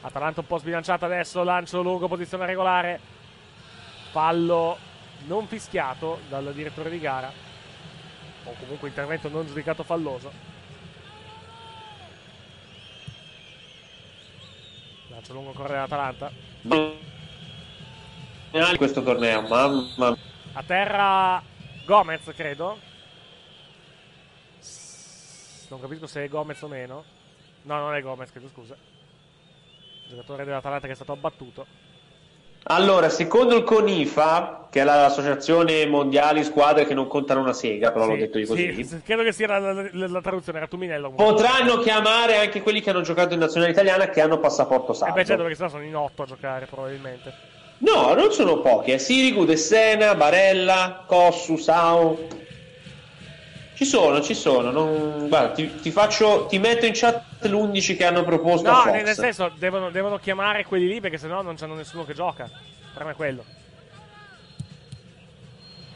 Atalanta un po' sbilanciata adesso. Lancio lungo, posizione regolare. Fallo non fischiato dal direttore di gara. O comunque intervento non giudicato falloso. Lancio lungo corre di questo torneo, mamma. A terra Gomez, credo. Non capisco se è Gomez o meno. No, non è Gomez, chiedo scusa. Giocatore dell'Atalanta che è stato abbattuto. Allora, secondo il CONIFA, che è l'associazione mondiali squadre che non contano una sega, però l'ho Sì, detto io così, sì, credo che sia la, la- la- la traduzione, era Tuminello. potranno chiamare anche quelli che hanno giocato in nazionale italiana che hanno passaporto Eh saldo. beh, certo, perché sennò sono in otto a giocare, probabilmente. No, non sono pochi, è Sirigu, De Sena, Barella, Cossu, Sau. Ci sono, ci sono. non- Guarda, ti, ti faccio, ti metto in chat l'11 che hanno proposto No, nel senso, devono, devono chiamare quelli lì perché sennò non c'hanno nessuno che gioca. Il problema è quello.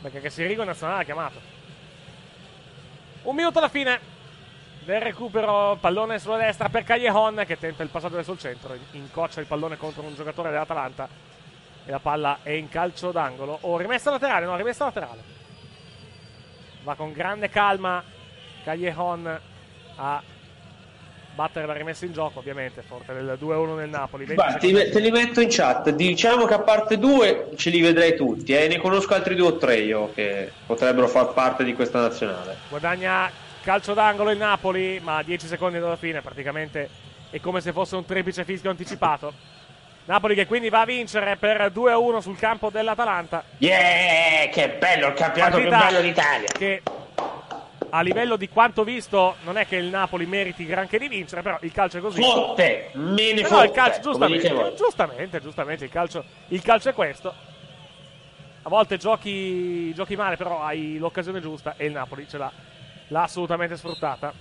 Perché che Sirigo nazionale ha chiamato. Un minuto alla fine del recupero, pallone sulla destra per Callejon che tenta il passaggio verso il centro, incoccia il pallone contro un giocatore dell'Atalanta e la palla è in calcio d'angolo. O rimessa laterale, no, rimessa laterale. Va con grande calma Callejon a battere la rimessa in gioco, ovviamente, forte del 2-1 nel Napoli. 20 Guarda, ti, secondi. te li metto in chat. Diciamo che a parte due ce li vedrei tutti. Eh. Ne conosco altri due o tre io che potrebbero far parte di questa nazionale. Guadagna calcio d'angolo il Napoli, ma a 10 secondi dalla fine praticamente è come se fosse un triplice fischio anticipato. Napoli che quindi va a vincere per 2-1 sul campo dell'Atalanta. Yeah, che bello il campionato più bello d'Italia. Che a livello di quanto visto non è che il Napoli meriti granché di vincere, però il calcio è così. Fotte, me ne Però fotte, il calcio, giustamente, giustamente, giustamente, il calcio, il calcio è questo. A volte giochi, giochi male, però hai l'occasione giusta e il Napoli ce l'ha, l'ha assolutamente sfruttata.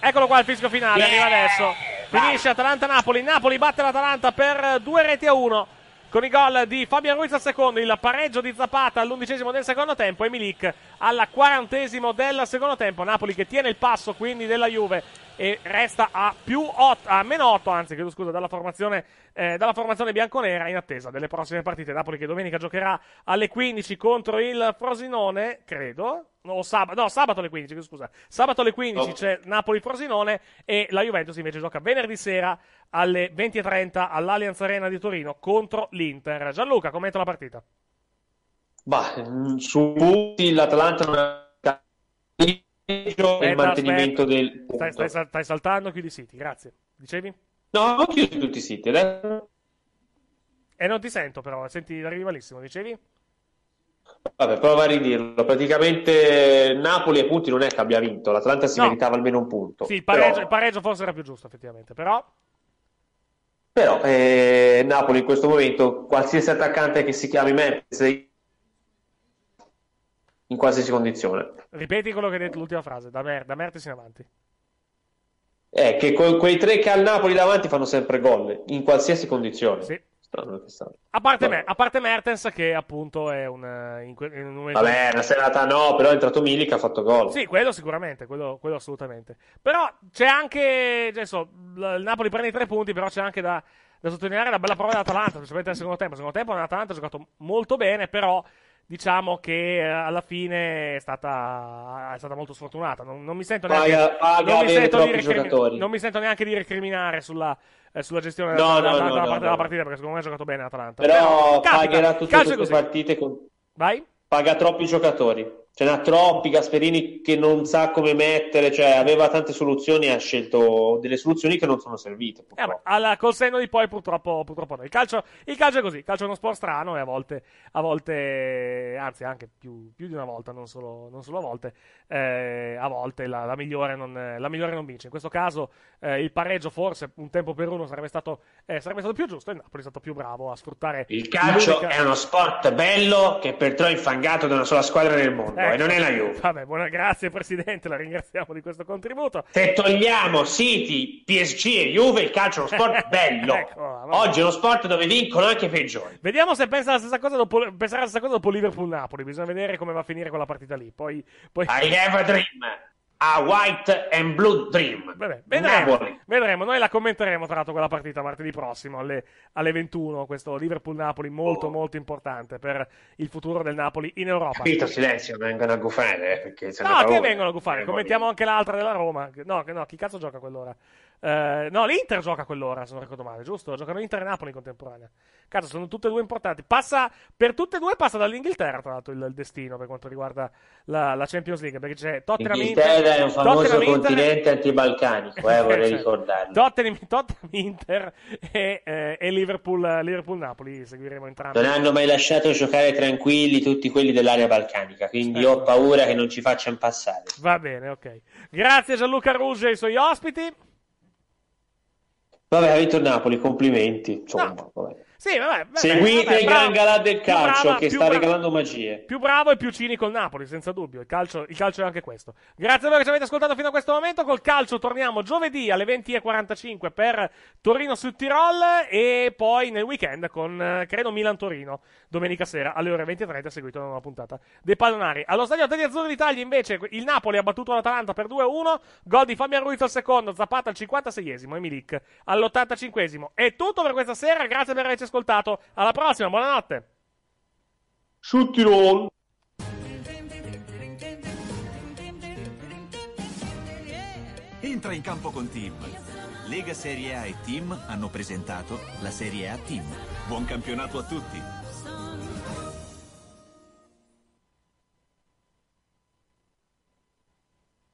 Eccolo qua il fischio finale, arriva adesso. Finisce Atalanta-Napoli. Napoli batte l'Atalanta per due reti a uno. Con i gol di Fabian Ruiz al secondo, il pareggio di Zapata all'undicesimo del secondo tempo e Milik alla quarantesimo del secondo tempo. Napoli che tiene il passo quindi della Juve e resta a più 8, a meno 8, anzi, chiedo scusa, dalla formazione, eh, dalla formazione bianconera in attesa delle prossime partite. Napoli che domenica giocherà alle 15 contro il Frosinone, credo. No, sabato, no, sabato alle 15, chiedo scusa. Sabato alle 15 Oh. c'è Napoli-Frosinone e la Juventus invece gioca venerdì sera alle 20.30 all'Allianz Arena di Torino contro l'Inter. Gianluca, commenta la partita. Bah, su tutti l'Atalanta non ha il Aspetta, mantenimento del Stai, stai stai saltando, chiudi i siti, grazie. Dicevi? No, ho chiuso tutti i siti. Adesso... E non ti sento però, senti, arrivi malissimo, dicevi? Vabbè, prova a ridirlo. Praticamente Napoli ai punti non è che abbia vinto, l'Atalanta si No. meritava almeno un punto. Sì, il pareggio, Però- il pareggio forse era più giusto, effettivamente, però... Però eh, Napoli in questo momento, qualsiasi attaccante che si chiami Memphis, in qualsiasi condizione. Ripeti quello che hai detto l'ultima frase, da, Mer- da Mertes in avanti. È che que- quei tre che ha il Napoli davanti fanno sempre gol, in qualsiasi condizione. Sì. Strano che sta. A parte, me- a parte Mertens che appunto è un... eh, In, que- in un momento- Vabbè, una serata no, però è entrato Milik ha fatto gol. Sì, quello sicuramente, quello, quello assolutamente. Però c'è anche, adesso, l- il Napoli prende i tre punti, però c'è anche da, da sottolineare la bella prova dell'Atalanta, specialmente nel secondo tempo. Nel secondo tempo l'Atalanta ha giocato molto bene, però diciamo che eh, alla fine è stata, è stata molto sfortunata. Non, non mi sento neanche, Paga- paga non mi sento di troppi recrimi- giocatori. non mi sento neanche di recriminare sulla, eh, sulla gestione No, della, no, della- no, della parte della partita, perché secondo me ha giocato bene l'Atalanta. Però capita, pagherà tutte così. partite con... Vai? Paga troppi giocatori. Ce n'ha troppi, Gasperini che non sa come mettere, cioè aveva tante soluzioni e ha scelto delle soluzioni che non sono servite. Eh, vabbè, alla- col senno di poi purtroppo, purtroppo no. Il calcio, il calcio è così, il calcio è uno sport strano e a volte, a volte anzi anche più, più di una volta, non solo, non solo a volte, eh, a volte la, la migliore non, la migliore non vince. In questo caso eh, il pareggio forse un tempo per uno sarebbe stato, eh, sarebbe stato più giusto e il Napoli è stato più bravo a sfruttare Il calcio l'unica- è uno sport bello che perciò è infangato da una sola squadra nel mondo. Poi, non è la Juve. Vabbè, buona, grazie Presidente, la ringraziamo di questo contributo. Se togliamo City, PSG e Juve, il calcio è uno sport bello. Ecco, Oggi è uno sport dove vincono anche i peggiori. Vediamo se pensa la stessa cosa dopo, penserà la stessa cosa dopo Liverpool-Napoli. Bisogna vedere come va a finire quella partita lì. Poi, poi... I have a dream. A white and blue dream. Vabbè, vedremo, vedremo, noi la commenteremo tra l'altro quella partita martedì prossimo alle, alle 21, questo Liverpool-Napoli molto Oh. molto importante per il futuro del Napoli in Europa. Capito, silenzio, vengono a gufare, eh, No, che vengono a gufare, Eh, commentiamo anche l'altra della Roma. No, no, chi cazzo gioca a quell'ora? Eh, no, l'Inter gioca a quell'ora, se non ricordo male, giusto? Giocano Inter e Napoli in contemporanea. Cazzo, sono tutte e due importanti. Passa, per tutte e due passa dall'Inghilterra, tra l'altro, il, il destino per quanto riguarda la, la Champions League, perché c'è Tottenham Inghilterra è un famoso Tottenham Inter- continente antibalcanico, eh, vorrei Cioè, ricordarlo. Tottenham, Tottenham Inter e, eh, e Liverpool, Liverpool Napoli seguiremo entrambi. Non hanno mai lasciato giocare tranquilli tutti quelli dell'area balcanica, quindi Certo. ho paura che non ci facciano passare. Va bene, ok. Grazie Gianluca Ruge e ai suoi ospiti. Vabbè, ha vinto il Napoli, complimenti. Insomma, vabbè. Sì, vabbè, vabbè, Seguite vabbè, gran galà del calcio brava- che sta brava- regalando magie. Più bravo e più cinico il Napoli, senza dubbio. Il calcio, il calcio è anche questo. Grazie a voi che ci avete ascoltato fino a questo momento. Col calcio torniamo giovedì alle 20.45 per Torino su Tirol e poi nel weekend con, eh, credo, Milan-Torino. Domenica sera alle ore 20.30 seguito da una puntata dei pallonari. Allo stadio degli Azzurri d'Italia invece il Napoli ha battuto l'Atalanta per 2-1. Gol di Fabian Ruiz al secondo, Zapata al 56esimo e Milik all'85esimo. È tutto per questa sera. Grazie per averci ascoltato. Alla prossima, buonanotte. Su Tirol. Entra in campo con Team. Lega Serie A e Team hanno presentato la Serie A Team. Buon campionato a tutti.